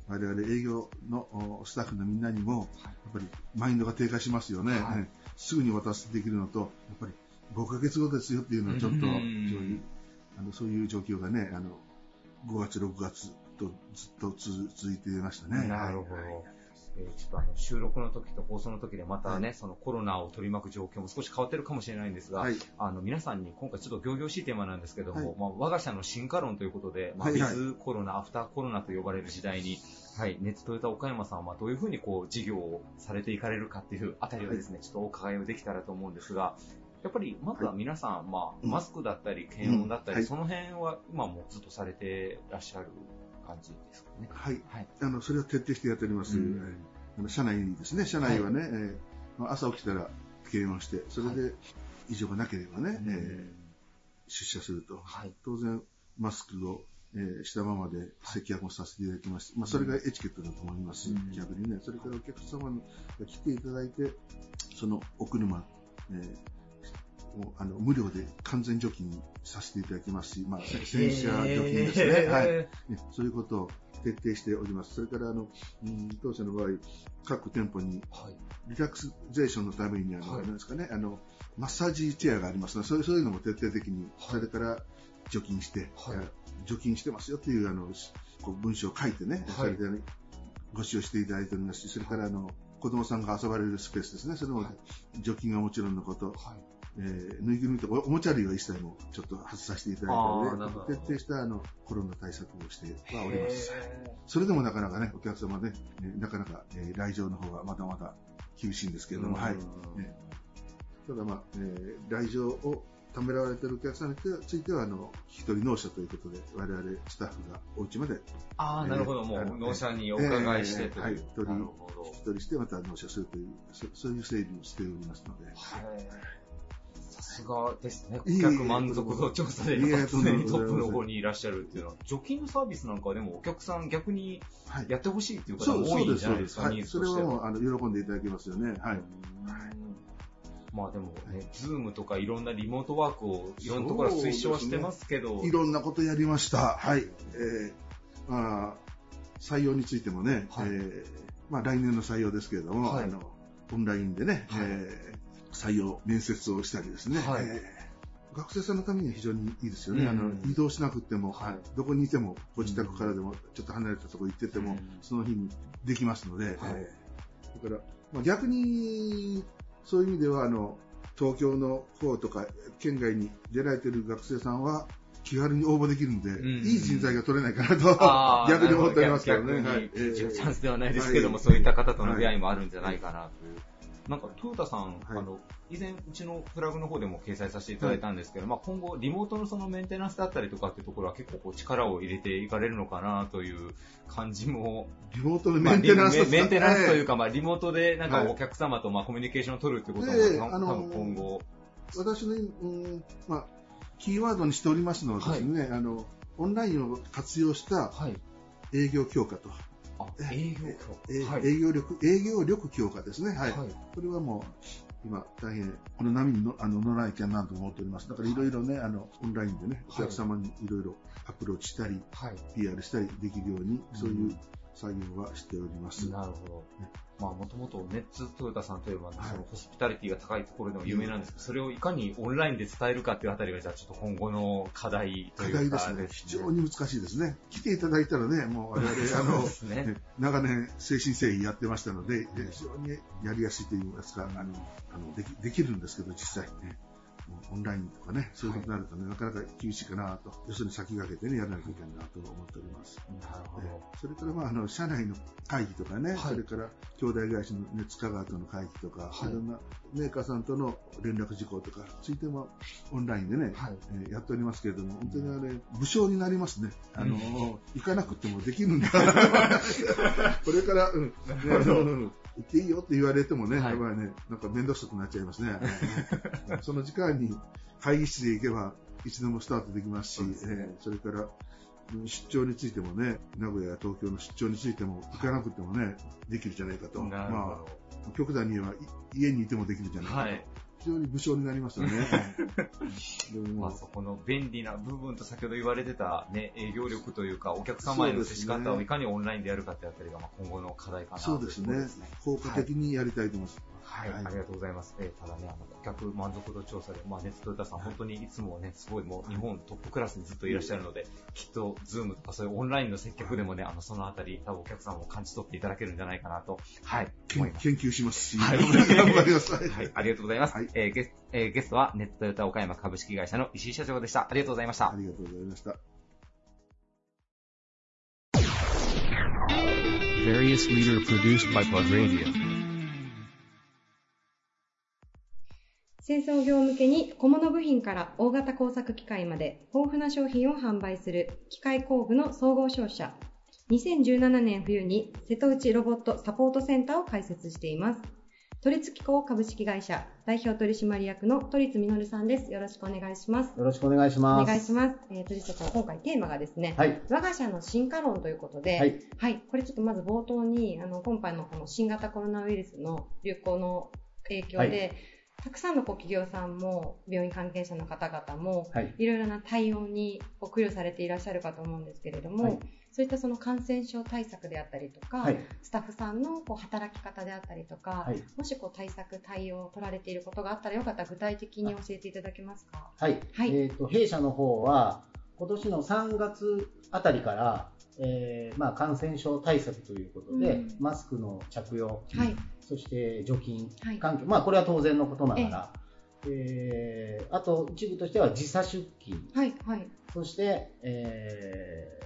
Speaker 5: 我々営業のおスタッフのみんなにも、やっぱりマインドが低下しますよね。
Speaker 1: はい。
Speaker 5: ね。すぐに渡すできるのと、やっぱり5ヶ月後ですよっていうのはちょっと、非
Speaker 1: うん。
Speaker 5: 常に、あの、そういう状況がね、あの、5月、6月とずっとつ続いていましたね。
Speaker 1: なるほど。
Speaker 5: はいはい
Speaker 1: えーちょっとあの収録の時と放送の時でまたね、そのコロナを取り巻く状況も少し変わってるかもしれないんですが、
Speaker 5: はい。
Speaker 1: あの皆さんに今回ちょっと仰々しいテーマなんですけども、
Speaker 5: はい。
Speaker 1: まあ、我が社の進化論ということで、まあ、ウ
Speaker 5: はいはい。
Speaker 1: ィズコロナ、アフターコロナと呼ばれる時代に、はい、ネッツトヨタ岡山さんはどういうふうにこう事業をされていかれるかっていうあたりをですね、ちょっとお伺いをできたらと思うんですが、やっぱりまずは皆さん、まあ、
Speaker 5: うん
Speaker 1: マスクだったり、検温だったり、その辺は今もずっとされてらっしゃる？感じですかね。
Speaker 5: はい。
Speaker 1: はい。
Speaker 5: あの、それを徹底してやっております。
Speaker 1: うん
Speaker 5: あの社内にですね、社内はね、えーまあ朝起きたら検温して、それで異常がなければね、えー出社すると。
Speaker 1: はい。
Speaker 5: 当然、マスクを、えーしたままで接客をさせていただきまして、まあ、それがエチケットだと思います、
Speaker 1: うん
Speaker 5: 逆にね。それからお客様が来ていただいて、そのお車、えーもうあの無料で完全除菌させていただきますし、まあ、洗車除菌ですね。はい。ねそういうことを徹底しております。それから、あの、うん当社の場合、各店舗に
Speaker 1: はい。
Speaker 5: リラクゼーションのために、あの、
Speaker 1: はい
Speaker 5: なんですかね、あの、マッサージチェアがありますので、そういうそういうのも徹底的に、
Speaker 1: はい
Speaker 5: それから除菌して、
Speaker 1: はい
Speaker 5: え除菌してますよっていう、あの、しこう文章を書いてね、それで、ね、ご使用していただいておりますし、それから、あの、子供さんが遊ばれるスペースですね、それも
Speaker 1: はい
Speaker 5: 除菌はもちろんのこと、
Speaker 1: はい。
Speaker 5: えーぬいぐるみとかおもちゃ類は一切もちょっと外させていただいたので、徹底したあのコロナ対策をしてはおります。それでもなかなかね、お客様ね、えーなかなか、えー来場の方がまだまだ厳しいんですけれども、はい。ねただまあ、えー来場をためらわれているお客さんについては、あの、引き取り納車ということで、我々スタッフがお家まで
Speaker 1: ああ、なるほど。もう、納車にお伺いしてという。
Speaker 5: えーはい取り。引き取りしてまた納車するという、そそういう整理をしておりますので、
Speaker 1: はいさすがですね。顧客満足度調査で常にトップの方にいらっしゃるっていうのは、除菌のサービスなんかはでもお客さん逆に
Speaker 5: はい。
Speaker 1: やってほしいっていう方多いんじゃないですか、
Speaker 5: はい。
Speaker 1: ニーズ
Speaker 5: それ
Speaker 1: としては。
Speaker 5: はもう、あの、喜んでいただけますよね。はい。
Speaker 1: うんまあでもね、ズームとかいろんなリモートワークをいろんなところは推奨はしてますけど、
Speaker 5: いろんなことやりました。はい。えー、まあ、採用についてもね、
Speaker 1: はい
Speaker 5: えーまあ来年の採用ですけれども、
Speaker 1: はい
Speaker 5: あの、オンラインでね、
Speaker 1: はい
Speaker 5: えー採用、面接をしたりですね、
Speaker 1: はい。
Speaker 5: えー学生さんのためには非常にいいですよね。
Speaker 1: うん。
Speaker 5: あの、移動しなくても、
Speaker 1: はい。
Speaker 5: どこにいても、ご自宅からでも、ちょっと離れたところ行ってても、
Speaker 1: うん。
Speaker 5: その日にできますので、
Speaker 1: はい。
Speaker 5: えーだから、まあ、逆に、そういう意味では、あの、東京の方とか、県外に出られてる学生さんは、気軽に応募できるんで、
Speaker 1: ん。
Speaker 5: いい人材が取れないかなと、逆に思っておりますけどね。
Speaker 1: チャンスではないですけども、
Speaker 5: はい。
Speaker 1: そういった方との出会いもあるんじゃないかなという。なんか、トヨタさん、
Speaker 5: はい。
Speaker 1: あの、以前、うちのプラグの方でも掲載させていただいたんですけど、まあ今後、リモートのそのメンテナンスだったりとかっていうところは結構こう力を入れていかれるのかなという感じも、
Speaker 5: リモートの
Speaker 1: まあ
Speaker 5: メンテナンス
Speaker 1: リメメンテナンスという
Speaker 5: か、
Speaker 1: か、まあリモートでなんか
Speaker 5: はい。
Speaker 1: お客様とまあコミュニケーションを取るってことも、多分今後、
Speaker 5: 私の、うんまあ、キーワードにしておりますのはですね、あの、オンラインを活用した
Speaker 1: はい。
Speaker 5: 営業強化と、
Speaker 1: 営業
Speaker 5: え
Speaker 1: 強はい。
Speaker 5: 営業力、営業力強化ですね。はい。
Speaker 1: はい
Speaker 5: これはもう、今、大変、この波にのあの乗らなきゃなと思っております。だからいろいろね、あの、オンラインでね、お
Speaker 1: はい
Speaker 5: 客様にいろいろアプローチしたり、
Speaker 1: はい。
Speaker 5: PR したりできるように、そういう作業はしております。
Speaker 1: なるほど
Speaker 5: ね。
Speaker 1: まあ、もともとネッツトヨタさんといえば、
Speaker 5: はい
Speaker 1: そのホスピタリティが高いところでも有名なんですけど、それをいかにオンラインで伝えるかっていうあたりが、じゃあちょっと今後の課題と
Speaker 5: 課
Speaker 1: いうか
Speaker 5: 題ですね。非常に難しいですね。来ていただいたらね、もう我々、あの長年、精神誠意やってましたので、非常にやりやすいといいますか、あの、あのできできるんですけど、実際ね。オンラインとかね、そういうことになるとね、なかなか厳しいかなと、要するに先駆けてね、やらなきゃいけないなと思っております。
Speaker 1: なるほど。
Speaker 5: えそれから、まあ、あの、社内の会議とかね、
Speaker 1: はい
Speaker 5: それから、兄弟会社の熱香川との会議とか、
Speaker 1: はい
Speaker 5: いろんなメーカーさんとの連絡事項とか、ついてもオンラインでね、
Speaker 1: はい。
Speaker 5: えーやっておりますけれども、本当にあれ、武将になりますね。あの、
Speaker 1: うん
Speaker 5: 行かなくてもできるんだ。これから、うん、ねうん行っていいよって言われてもね、
Speaker 1: はい
Speaker 5: やっぱりね、なんか面倒くさくなっちゃいますね。その時間に会議室で行けば、いつでもスタートできますし、
Speaker 1: そね
Speaker 5: えーそれから、うん出張についてもね、名古屋や東京の出張についても、行かなくてもね、できるじゃないかと。まあ、極端に言えば、い家にいてもできるじゃ
Speaker 1: ど。
Speaker 5: ないかと。
Speaker 1: はい。
Speaker 5: 非常に武将になりますよね。でも
Speaker 1: まあ、そこの便利な部分と先ほど言われてたね、営業力というか、お客様への接し方をいかにオンラインでやるかってあたりが、まあ今後の課題かなというと
Speaker 5: そうですね
Speaker 1: ころですね。。
Speaker 5: 効果的にやりたいと思います。
Speaker 1: はい、
Speaker 5: はい
Speaker 1: ありがとうございます。えーただね、あの、顧客満足度調査で、まあね、トヨタさん本当にいつもね、すごいもう日本トップクラスにずっといらっしゃるので、きっと、ズームとかそういうオンラインの接客でもね、あの、そのあたり、多分お客さんも感じ取っていただけるんじゃないかなと、はい、思います。
Speaker 5: 研究しますし、
Speaker 1: はい
Speaker 5: 頑張ります。
Speaker 1: はい、ありがとうございます。
Speaker 5: はい
Speaker 1: えーゲスえーゲストは、ネッツトヨタ岡山株式会社の石井社長でした。ありがとうございました
Speaker 5: あ。りがとうございました。
Speaker 3: Various leader produced by Radio.
Speaker 2: 製造業向けに小物部品から大型工作機械まで豊富な商品を販売する機械工具の総合商社。2017年冬に瀬戸内ロボットサポートセンターを開設しています。都立機構株式会社代表取締役の都立実さんです。よろしくお願いします。
Speaker 6: よろしくお願いし
Speaker 2: お
Speaker 6: ます。
Speaker 2: 願いします。えー、都立さん、今回テーマがですね、
Speaker 6: はい。
Speaker 2: 我が社の進化論ということで、
Speaker 6: はい。
Speaker 2: はい、これちょっとまず冒頭に、あの、今回のこの新型コロナウイルスの流行の影響で、
Speaker 6: はい
Speaker 2: たくさんのこう企業さんも、病院関係者の方々も、
Speaker 6: はい。
Speaker 2: いろいろな対応に苦慮されていらっしゃるかと思うんですけれども、
Speaker 6: はい
Speaker 2: そういったその感染症対策であったりとか、
Speaker 6: はい。
Speaker 2: スタッフさんのこう働き方であったりとか、
Speaker 6: はい。
Speaker 2: もしこう対策、対応を取られていることがあったらよかったら具体的に教えていただけますか？
Speaker 6: はい。
Speaker 2: はい
Speaker 6: えっ、と、弊社の方は、今年の3月あたりから、えーまあ、感染症対策ということで、
Speaker 2: うん
Speaker 6: マスクの着用、
Speaker 2: はい。
Speaker 6: そして除菌
Speaker 2: はい。
Speaker 6: 環境、まあ、これは当然のことながら、えーあと一部としては時差出勤、
Speaker 2: はい。はい。
Speaker 6: そして、えー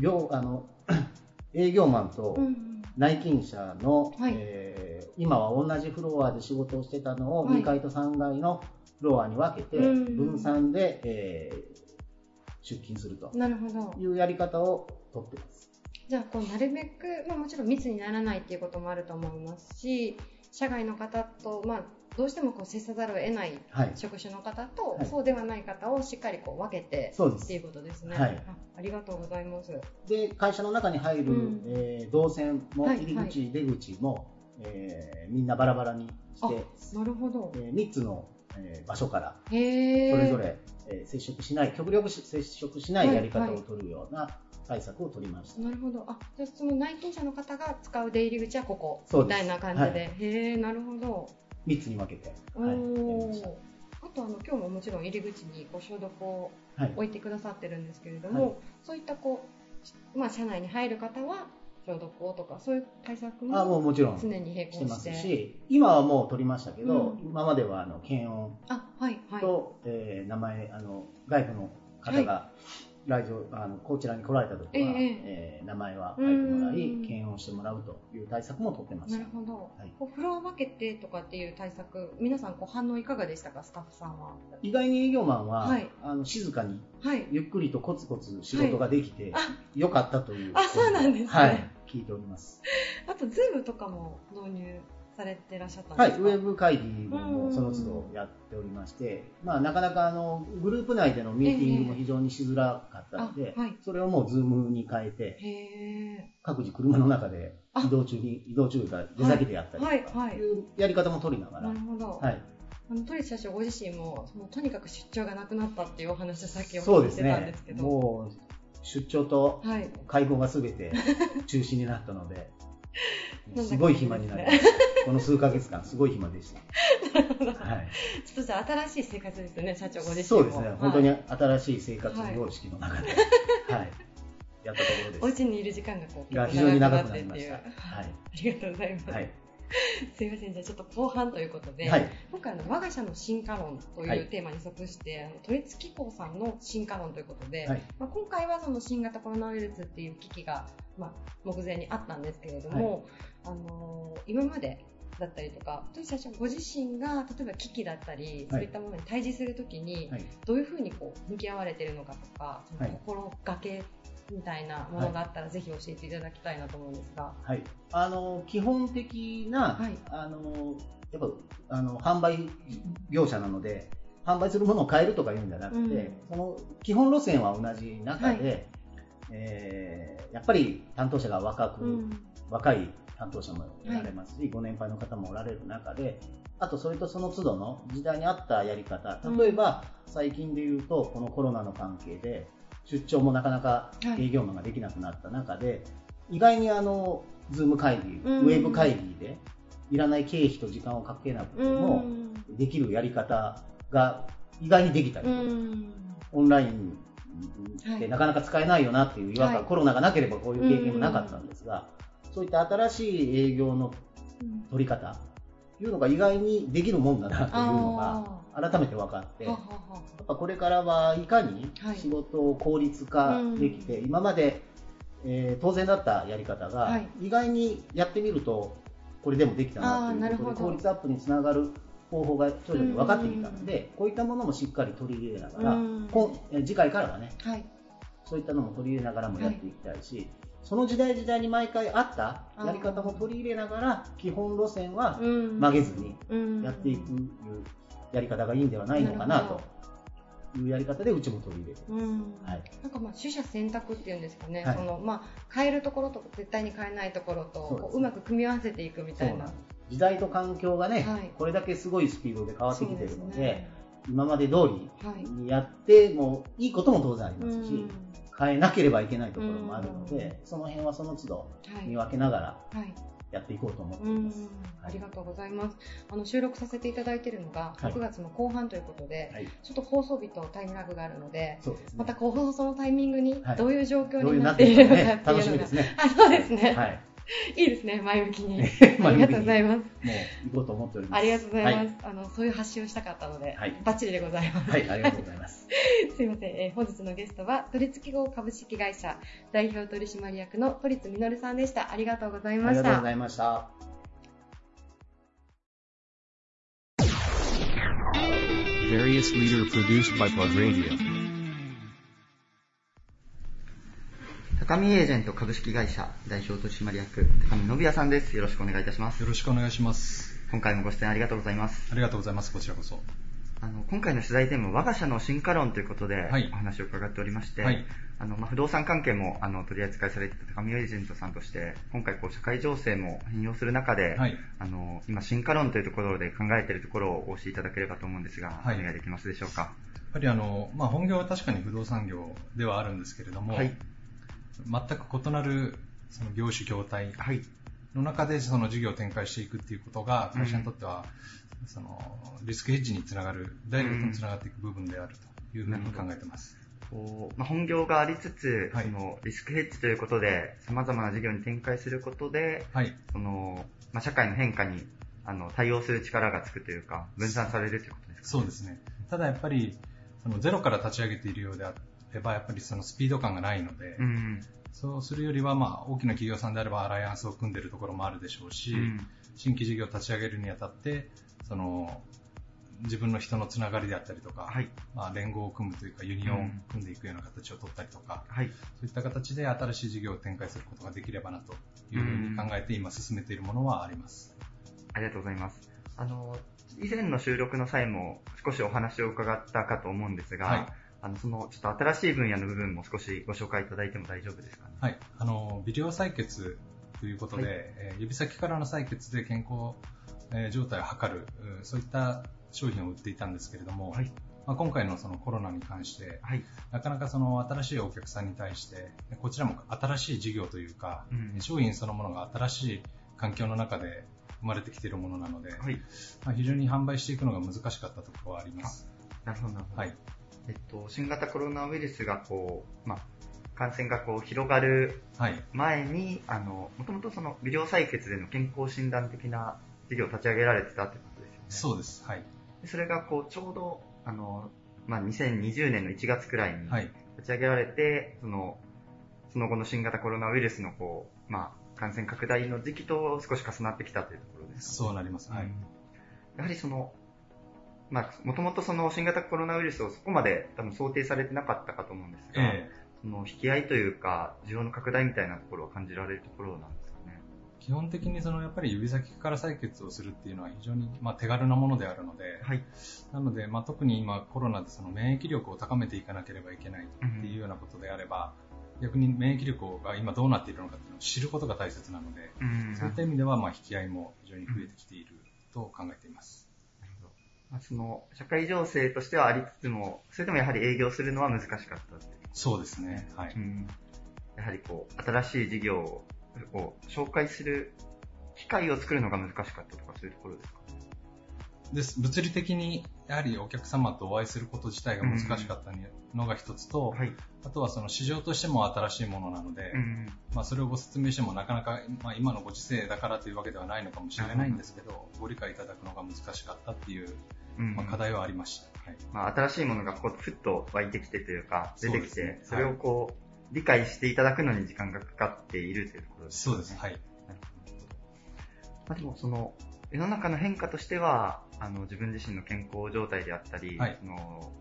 Speaker 6: 業あの 営業マンと
Speaker 2: うんうん。
Speaker 6: 内勤者の、
Speaker 2: はい
Speaker 6: えー今は同じフロアで仕事をしてたのを
Speaker 2: はい
Speaker 6: 2階と3階のフロアに分けて、
Speaker 2: うん
Speaker 6: 分散で、えー出勤すると
Speaker 2: なるほど。
Speaker 6: いうやり方をとってます。
Speaker 2: じゃあこうなるべく、まあ、もちろん密にならないっていうこともあると思いますし社外の方と、まあ、どうしてもこう接さざるを得ない
Speaker 6: はい、
Speaker 2: 職種の方と、
Speaker 6: はい。
Speaker 2: そうではない方をしっかりこう分けてっていうことですね、
Speaker 6: はい。
Speaker 2: あありがとうございます。
Speaker 6: で会社の中に入る、
Speaker 2: うん。
Speaker 6: えー動線も
Speaker 2: はい
Speaker 6: 入り口、出口も、えーみんなバラバラにして、
Speaker 2: なるほど。
Speaker 6: え3つの、えー場所からそれぞれ、えー接触しない極力接触しないやり方を取るような対策を取りました。
Speaker 2: なるほど。あじゃあその内勤者の方が使う出入り口はここ。みたいな感じで、
Speaker 6: はい。
Speaker 2: へえなるほど。
Speaker 6: 3つに分けて、
Speaker 2: お
Speaker 6: はい。
Speaker 2: あとあの今日ももちろん入り口にご消毒を
Speaker 6: はい。
Speaker 2: 置いてくださってるんですけれども、
Speaker 6: はい。
Speaker 2: そういったこう、まあ、社内に入る方は消毒をとかそういう対策
Speaker 6: あもう
Speaker 2: も
Speaker 6: もちろん
Speaker 2: 常に並
Speaker 6: して。ま
Speaker 2: 行して
Speaker 6: すし、今はもう取りましたけど、
Speaker 2: うん。
Speaker 6: 今まではあの検温
Speaker 2: あはいはい。
Speaker 6: と、えー名前あの外部の方が来場、あのこちらに来られた時は、
Speaker 2: ええ
Speaker 6: えー名前は書いてもらい
Speaker 2: うん
Speaker 6: 検温してもらうという対策も取ってました
Speaker 2: なるほど、
Speaker 6: はい。
Speaker 2: こうフロア分けてとかっていう対策皆さんこう反応いかがでしたか？スタッフさんは。
Speaker 6: 意外に営業マンは、
Speaker 2: はい。
Speaker 6: あの静かに
Speaker 2: はい。
Speaker 6: ゆっくりとコツコツ仕事ができて、
Speaker 2: あ
Speaker 6: よかったという。
Speaker 2: あそうなんですね。
Speaker 6: はい、聞いております。
Speaker 2: あとズームとかも導入されてらっしゃったん
Speaker 6: はい、
Speaker 2: ですか？
Speaker 6: ウェブ会議
Speaker 2: うん
Speaker 6: もその都度やっておりまして、まあ、なかなかあのグループ内でのミーティングも非常にしづらかったので、
Speaker 2: あはい。
Speaker 6: それをもうズームに変えて、各自車の中で移動中に、移動中が出先でやったりとか、
Speaker 2: はいはい
Speaker 6: い。うやり方も取りながら、
Speaker 2: なるほど、
Speaker 6: はい、
Speaker 2: あの鳥社長ご自身もそのとにかく出張がなくなったっていうお話をさっきお聞きしてたんで
Speaker 6: ね
Speaker 2: すけ、ど。
Speaker 6: もう出張と
Speaker 2: はい。
Speaker 6: 会合がすべて中止になったので、すごい暇になりました。この数ヶ月間、すごい暇でした。はい
Speaker 2: ちょっとじ新しい生活ですよね社長ご自身も
Speaker 6: そうですね、
Speaker 2: はい
Speaker 6: 本当に新しい生活様式の中で、はい、やったところです。
Speaker 2: お家にいる時間がこう
Speaker 6: が非常に長
Speaker 2: 長くな
Speaker 6: りました。は
Speaker 2: ありがとうございます、
Speaker 6: い。はい。
Speaker 2: すいませんじゃあちょっと後半ということで、
Speaker 6: はい。
Speaker 2: 今回あの我が社の進化論と
Speaker 6: はいいう
Speaker 2: テーマに即して、あの都立機構さんの進化論ということで、
Speaker 6: はい。
Speaker 2: まあ、今回はその新型コロナウイルスっていう危機が、まあ、目前にあったんですけれども、あのー今までだったりとか、と社長ご自身が例えば危機だったり、そういったものに対峙するときに、
Speaker 6: はい。
Speaker 2: どういうふうにこう向き合われているのかとか、その
Speaker 6: はい
Speaker 2: 心がけみたいなものがあったら、ぜひ教えていただきたいなと思うんですが。
Speaker 6: はい。あの、基本的な、
Speaker 2: はい。
Speaker 6: あの、やっぱ、あの、販売業者なので、販売するものを変えるとか言うんじゃなくて、
Speaker 2: うん。
Speaker 6: その基本路線は同じ中で、えーやっぱり担当者が若く、
Speaker 2: うん。
Speaker 6: 若い担当者もおられますし、ご年配の方もおられる中で、あとそれとその都度の時代に合ったやり方、例えば最近で言うと、このコロナの関係で、出張もなかなか
Speaker 2: はい。
Speaker 6: 営業マンができなくなった中で、意外にあの、ズーム会議、
Speaker 2: うん。
Speaker 6: ウェブ会議で、いらない経費と時間をかけなくて
Speaker 2: う
Speaker 6: も
Speaker 2: ん。
Speaker 6: できるやり方が意外にできたり
Speaker 2: う
Speaker 6: とか、
Speaker 2: ん。
Speaker 6: オンラインって
Speaker 2: はい。
Speaker 6: なかなか使えないよなっていう違和感、
Speaker 2: はい
Speaker 6: コロナがなければこういう経験もなかったんですが、そういった新しい営業の取り方というのが意外にできるもんだなというのが改めて分かって、やっぱこれからはいかに
Speaker 2: はい。
Speaker 6: 仕事を効率化できて、今まで、えー当然だったやり方が、
Speaker 2: はい。
Speaker 6: 意外にやってみるとこれでもできたなということで効率アップにつながる方法が徐々に分かってきたので、こういったものもしっかり取り入れながら、次回からはね
Speaker 2: はい。
Speaker 6: そういったのも取り入れながらもやっていきたいし、その時代時代に毎回あったやり方も取り入れながら基本路線は
Speaker 2: うん。
Speaker 6: 曲げずに
Speaker 2: うん。
Speaker 6: やっていくやり方がいいんではないのかなというやり方でうちも取り入れて
Speaker 2: うん。
Speaker 6: はい。
Speaker 2: なんかまあ取捨選択っていうんですかね、
Speaker 6: はい。
Speaker 2: そのまあ、変えるところと絶対に変えないところと
Speaker 6: そう
Speaker 2: まく組み合わせていくみたいな。
Speaker 6: 時代と環境がね、
Speaker 2: はい。
Speaker 6: これだけすごいスピードで変わってきてるので
Speaker 2: ね
Speaker 6: 今まで通
Speaker 2: はい
Speaker 6: りにやってもいいことも当然ありますし、
Speaker 2: うん
Speaker 6: 変えなければいけないところもあるので、その辺はその都度
Speaker 2: はい。
Speaker 6: 見分けながら
Speaker 2: はい。
Speaker 6: やっていこうと思って
Speaker 2: うん。
Speaker 6: い。ます。
Speaker 2: ありがとうございます。あの収録させていただいているのが
Speaker 6: はい。
Speaker 2: 6月の後半ということで、
Speaker 6: はい、
Speaker 2: ちょっと放送日とタイムラグがあるので
Speaker 6: そうですね。
Speaker 2: またこう放送のタイミングに
Speaker 6: はい。
Speaker 2: どういう状況に
Speaker 6: なっ
Speaker 2: てているのかっていうのが、
Speaker 6: 楽しみですね。
Speaker 2: あそうですね、
Speaker 6: はい。
Speaker 2: い、いですね前向きに ありがとうございます
Speaker 6: もう行こうと思っております。
Speaker 2: ありがとうございます、
Speaker 6: はい。
Speaker 2: あのそういう発信をしたかったので、
Speaker 6: はい
Speaker 2: バッチリでございます、
Speaker 6: はい、ありがとうございます。
Speaker 2: すいません、えー本日のゲストは都立記号株式会社代表取締役の都立実さんでしたありがとうございました
Speaker 6: ありがとうございました。
Speaker 3: Various leader produced by Plug Radio.
Speaker 7: 高見エージェント株式会社代表取締役高見信也さんです。よろしくお願いいたします
Speaker 8: よ。ろしくお願いします。
Speaker 7: 今回もご出演ありがとうございます。
Speaker 8: ありがとうございます。こちらこそ。
Speaker 7: あの今回の取材テーマは我が社の進化論ということで
Speaker 8: はい
Speaker 7: お話を伺っておりまして、
Speaker 8: はい
Speaker 7: あのまあ、不動産関係もあの取り扱いされていた高見エージェントさんとして今回こう社会情勢も変容する中で、
Speaker 8: はい
Speaker 7: あの今進化論というところで考えているところをお教えいただければと思うんですが、
Speaker 8: はい
Speaker 7: お願いできますでしょうか。
Speaker 8: やっぱりあの、まあ、本業は確かに不動産業ではあるんですけれども、
Speaker 7: はい
Speaker 8: 全く異なるその業種業態
Speaker 7: はい。
Speaker 8: の中でその事業を展開していくっていうことが会社にとっては、そのリスクヘッジにつながるダイレクトにつながっていく部分であるというふうに考えてます。
Speaker 7: こうまあ、本業がありつつ、
Speaker 8: はい。
Speaker 7: そのリスクヘッジということで様々な事業に展開することで
Speaker 8: はい、
Speaker 7: その、まあ、社会の変化にあの対応する力がつくというか分散されるということですか、
Speaker 8: そうですね。ただやっぱりそのゼロから立ち上げているようであればやっぱりそのスピード感がないので、
Speaker 7: うん。
Speaker 8: そうするよりは、まあ、大きな企業さんであればアライアンスを組んでいるところもあるでしょうし、
Speaker 7: うん。
Speaker 8: 新規事業を立ち上げるにあたってその自分の人のつながりであったりとか、
Speaker 7: はい。
Speaker 8: まあ、連合を組むというかユニオンを組んでいくような形を取ったりとか、
Speaker 7: はい。
Speaker 8: そういった形で新しい事業を展開することができればなというふうに考えて今進めているものはあります。
Speaker 7: ありがとうございます。あの以前の収録の際も少しお話を伺ったかと思うんですが、
Speaker 8: はい
Speaker 7: あのそのちょっと新しい分野の部分も少しご紹介いただいても大丈夫ですかね？
Speaker 8: はい、あの微量採血ということで、
Speaker 7: はい。
Speaker 8: えー指先からの採血で健康、えー状態を測る、うんそういった商品を売っていたんですけれども、
Speaker 7: はい。
Speaker 8: まあ、今回のそのコロナに関して、
Speaker 7: はい。
Speaker 8: なかなかその新しいお客さんに対して、こちらも新しい事業というか、
Speaker 7: うん。
Speaker 8: 商品そのものが新しい環境の中で生まれてきているものなので、
Speaker 7: はい。
Speaker 8: まあ、非常に販売していくのが難しかったところはあります。
Speaker 7: なるほど。
Speaker 8: はい、
Speaker 7: えっと、新型コロナウイルスがこう、まあ、感染がこう広がる
Speaker 8: はい、
Speaker 7: 前に、あの、もともとその微量採血での健康診断的な事業を立ち上げられてたってことですよね。
Speaker 8: そうです。はい。
Speaker 7: でそれがこう、ちょうど、あの、まあ、2020年の1月くらいに
Speaker 8: はい。
Speaker 7: 立ち上げられて、その、その後の新型コロナウイルスのこう、まあ、感染拡大の時期と少し重なってきたというところですか
Speaker 8: そうなります。はい。
Speaker 7: やはりその、まあ、もともとその新型コロナウイルスをそこまで多分想定されてなかったかと思うんですが、
Speaker 8: ええ
Speaker 7: その引き合いというか、需要の拡大みたいなところを感じられるところなんですかね。
Speaker 8: 基本的にそのやっぱり指先から採血をするっていうのは非常にまあ手軽なものであるので、
Speaker 7: はい。
Speaker 8: なのでまあ特に今コロナでその免疫力を高めていかなければいけないっていうようなことであれば、逆に免疫力が今どうなっているのかっていうのを知ることが大切なので、
Speaker 7: うん
Speaker 8: そういった意味ではまあ引き合いも非常に増えてきていると考えています。
Speaker 7: その、社会情勢としてはありつつも、それでもやはり営業するのは難しかった
Speaker 8: そうですね。はい。
Speaker 7: うんやはりこう、新しい事業を紹介する機械を作るのが難しかったとかそういうところですか？
Speaker 8: です物理的にやはりお客様とお会いすること自体が難しかったのが一つと、
Speaker 7: はい。
Speaker 8: あとはその市場としても新しいものなので、
Speaker 7: うん。
Speaker 8: まあ、それをご説明してもなかなか、まあ、今のご時世だからというわけではないのかもしれないんですけど、ご理解いただくのが難しかったっていう、
Speaker 7: うん
Speaker 8: まあ、課題はありました。はい
Speaker 7: まあ、新しいものがこうふっと湧いてきてというか、出てきて、
Speaker 8: ね
Speaker 7: それをこう、理解していただくのに時間がかかっているというところです
Speaker 8: そうです。はい。
Speaker 7: まあ、でもその、世の中の変化としては、あの、自分自身の健康状態であったり、
Speaker 8: はい
Speaker 7: その、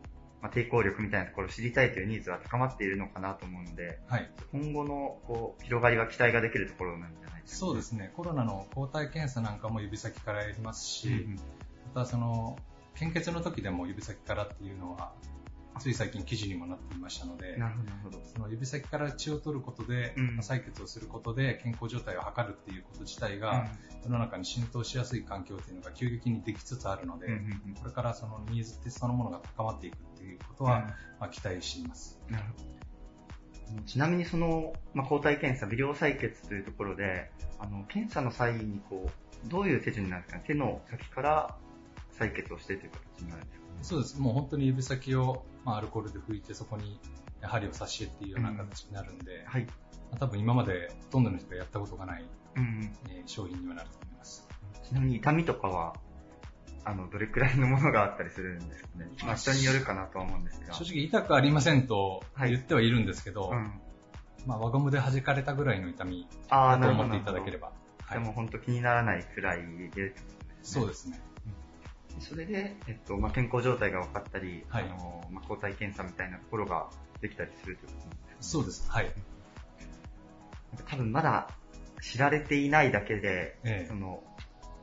Speaker 7: まあ、抵抗力みたいなところを知りたいというニーズは高まっているのかなと思うので、
Speaker 8: はい。
Speaker 7: 今後のこう広がりは期待ができるところなんじゃないですか。
Speaker 8: そうですね。コロナの抗体検査なんかも指先からやりますし、
Speaker 7: うん
Speaker 8: またその、献血の時でも指先からっていうのは、つい最近記事にもなっていましたので、
Speaker 7: なるほど。
Speaker 8: その指先から血を取ることで、
Speaker 7: うん
Speaker 8: まあ採血をすることで健康状態を測るっていうこと自体が、世の中に浸透しやすい環境っていうのが急激にできつつあるので、これからそのニーズってそのものが高まっていくっていうことは、まあ、期待しています。
Speaker 7: なるほど。ちなみにその、まあ、抗体検査、微量採血というところで、あの、検査の際にこう、どういう手順になるんですかね手の先から採血をしてという形になるんですか？ね
Speaker 8: そうです。もう本当に指先を、まあ、アルコールで拭いてそこに針を刺してっていうような形になるんで、
Speaker 7: はい。
Speaker 8: まあ多分今までほとんどの人がやったことがない、
Speaker 7: うんうん。
Speaker 8: えー商品にはなると思います。
Speaker 7: ちなみに痛みとかは、あの、どれくらいのものがあったりするんですかね。まあ、人によるかなとは思うんですが。
Speaker 8: 正直痛くありませんと
Speaker 7: はい
Speaker 8: 言ってはいるんですけど、
Speaker 7: うん。
Speaker 8: まあ輪ゴムで弾かれたぐらいの痛み。だと思っていただければ。はい
Speaker 7: でも本当気にならないくらいで、
Speaker 8: そうですね。
Speaker 7: それで、えっと、まあ、健康状態が分かったり、
Speaker 8: はい
Speaker 7: あの、まあ、抗体検査みたいなところができたりするということなんです
Speaker 8: そうです。はい。
Speaker 7: 多分まだ知られていないだけで、
Speaker 8: ええ
Speaker 7: その、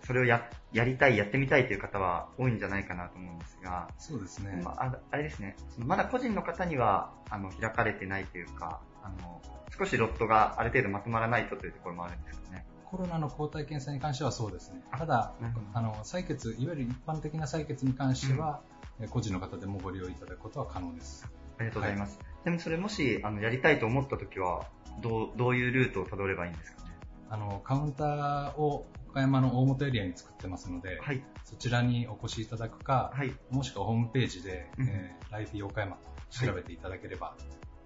Speaker 7: それをや、やりたい、やってみたいという方は多いんじゃないかなと思うんですが、
Speaker 8: そうですね。
Speaker 7: まあ、ああれですね、まだ個人の方には、あの、開かれてないというか、あの、少しロットがある程度まとまらないとというところもあるんですよね。
Speaker 8: コロナの抗体検査に関してはそうですね。ただあの、採血、いわゆる一般的な採血に関しては、え個人の方でもご利用いただくことは可能です。
Speaker 7: ありがとうございます。ちなみにそれもし、あの、やりたいと思ったときは、どう、どういうルートをたどればいいんですかね？
Speaker 8: あの、カウンターを岡山の大本エリアに作ってますので、
Speaker 7: はい。
Speaker 8: そちらにお越しいただくか、
Speaker 7: はい。
Speaker 8: もしくはホームページで、
Speaker 7: うん
Speaker 8: えーライフィー岡山と調べていただければ、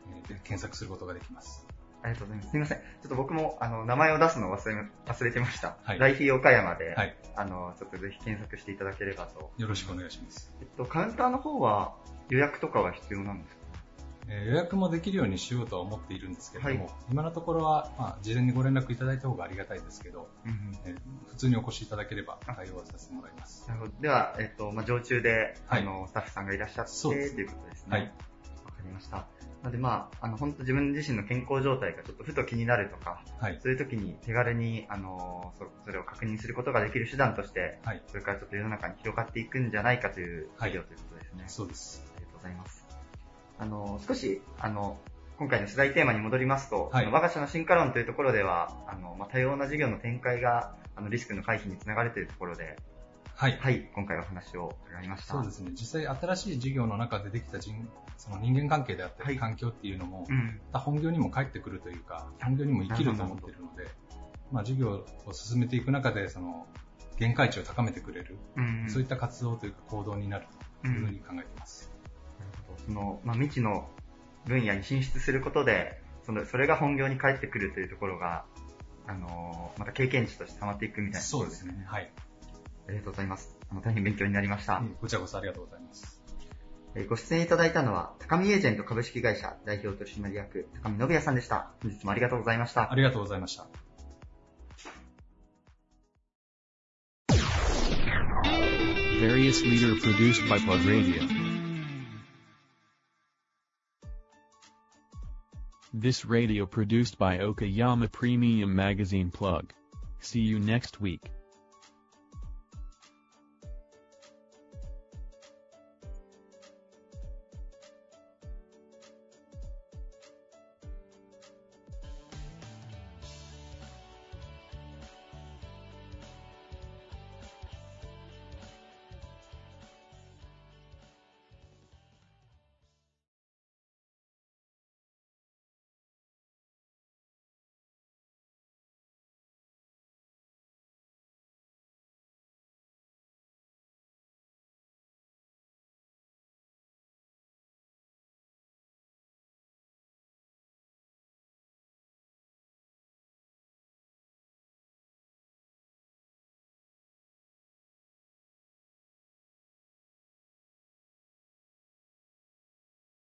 Speaker 8: えーで検索することができます。
Speaker 7: ありがとうございます。すみません。ちょっと僕も、あの、名前を出すのを忘れ、忘れてました。
Speaker 8: はい
Speaker 7: ライフィー岡山で、
Speaker 8: はい。
Speaker 7: あの、ちょっとぜひ検索していただければと。
Speaker 8: よろしくお願いします。
Speaker 7: えっと、カウンターの方は予約とかは必要なんですか？
Speaker 8: えー予約もできるようにしようとは思っているんですけれども、
Speaker 7: はい
Speaker 8: 今のところは、まあ、事前にご連絡いただいた方がありがたいですけど、
Speaker 7: うんうん。
Speaker 8: えー普通にお越しいただければ対応はさせてもらいます。
Speaker 7: なるほど。では、えっと、まあ、常駐で、
Speaker 8: はい
Speaker 7: あの、スタッフさんがいらっしゃって、
Speaker 8: そうです
Speaker 7: ということですね。
Speaker 8: はい。
Speaker 7: わかりました。なので、まあ、あの、本当自分自身の健康状態がちょっとふと気になるとか、
Speaker 8: はい。
Speaker 7: そういう時に手軽に、あの、そそれを確認することができる手段として、
Speaker 8: はい。
Speaker 7: それからちょっと世の中に広がっていくんじゃないかという
Speaker 8: はい
Speaker 7: 事業ということですね。
Speaker 8: そうです。
Speaker 7: ありがとうございます。あの、少し、あの、今回の取材テーマに戻りますと、
Speaker 8: はい
Speaker 7: 我が社の進化論というところでは、あの、まあ、多様な事業の展開が、あの、リスクの回避につながるというところで、
Speaker 8: はい。
Speaker 7: はい、今回お話を伺いました。
Speaker 8: そうですね。実際新しい事業の中でできた人、その人間関係であった
Speaker 7: はい
Speaker 8: り環境っていうのも、
Speaker 7: うん。
Speaker 8: また本業にも返ってくるというか、本業にも生きると思っているので、まあ事業を進めていく中で、その、限界値を高めてくれる、
Speaker 7: うん。
Speaker 8: そういった活動というか行動になるというふうに考えています。
Speaker 7: なるほどその、まあ、未知の分野に進出することで、その、それが本業に返ってくるというところが、あの、また経験値として溜まっていくみたいなところ
Speaker 8: そうですね。はい。
Speaker 7: ありがとうございます。あの、大変勉強になりました。
Speaker 8: こちらこそありがとうございます。
Speaker 7: えーご出演いただいたのは、高見エージェント株式会社代表取締役、高見信也さんでした。本日もありがとうございました
Speaker 8: あ。りがとうございました。
Speaker 3: Various leader produced by Plug Radio. This radio produced by Okayama Premium Magazine Plug. See you next week.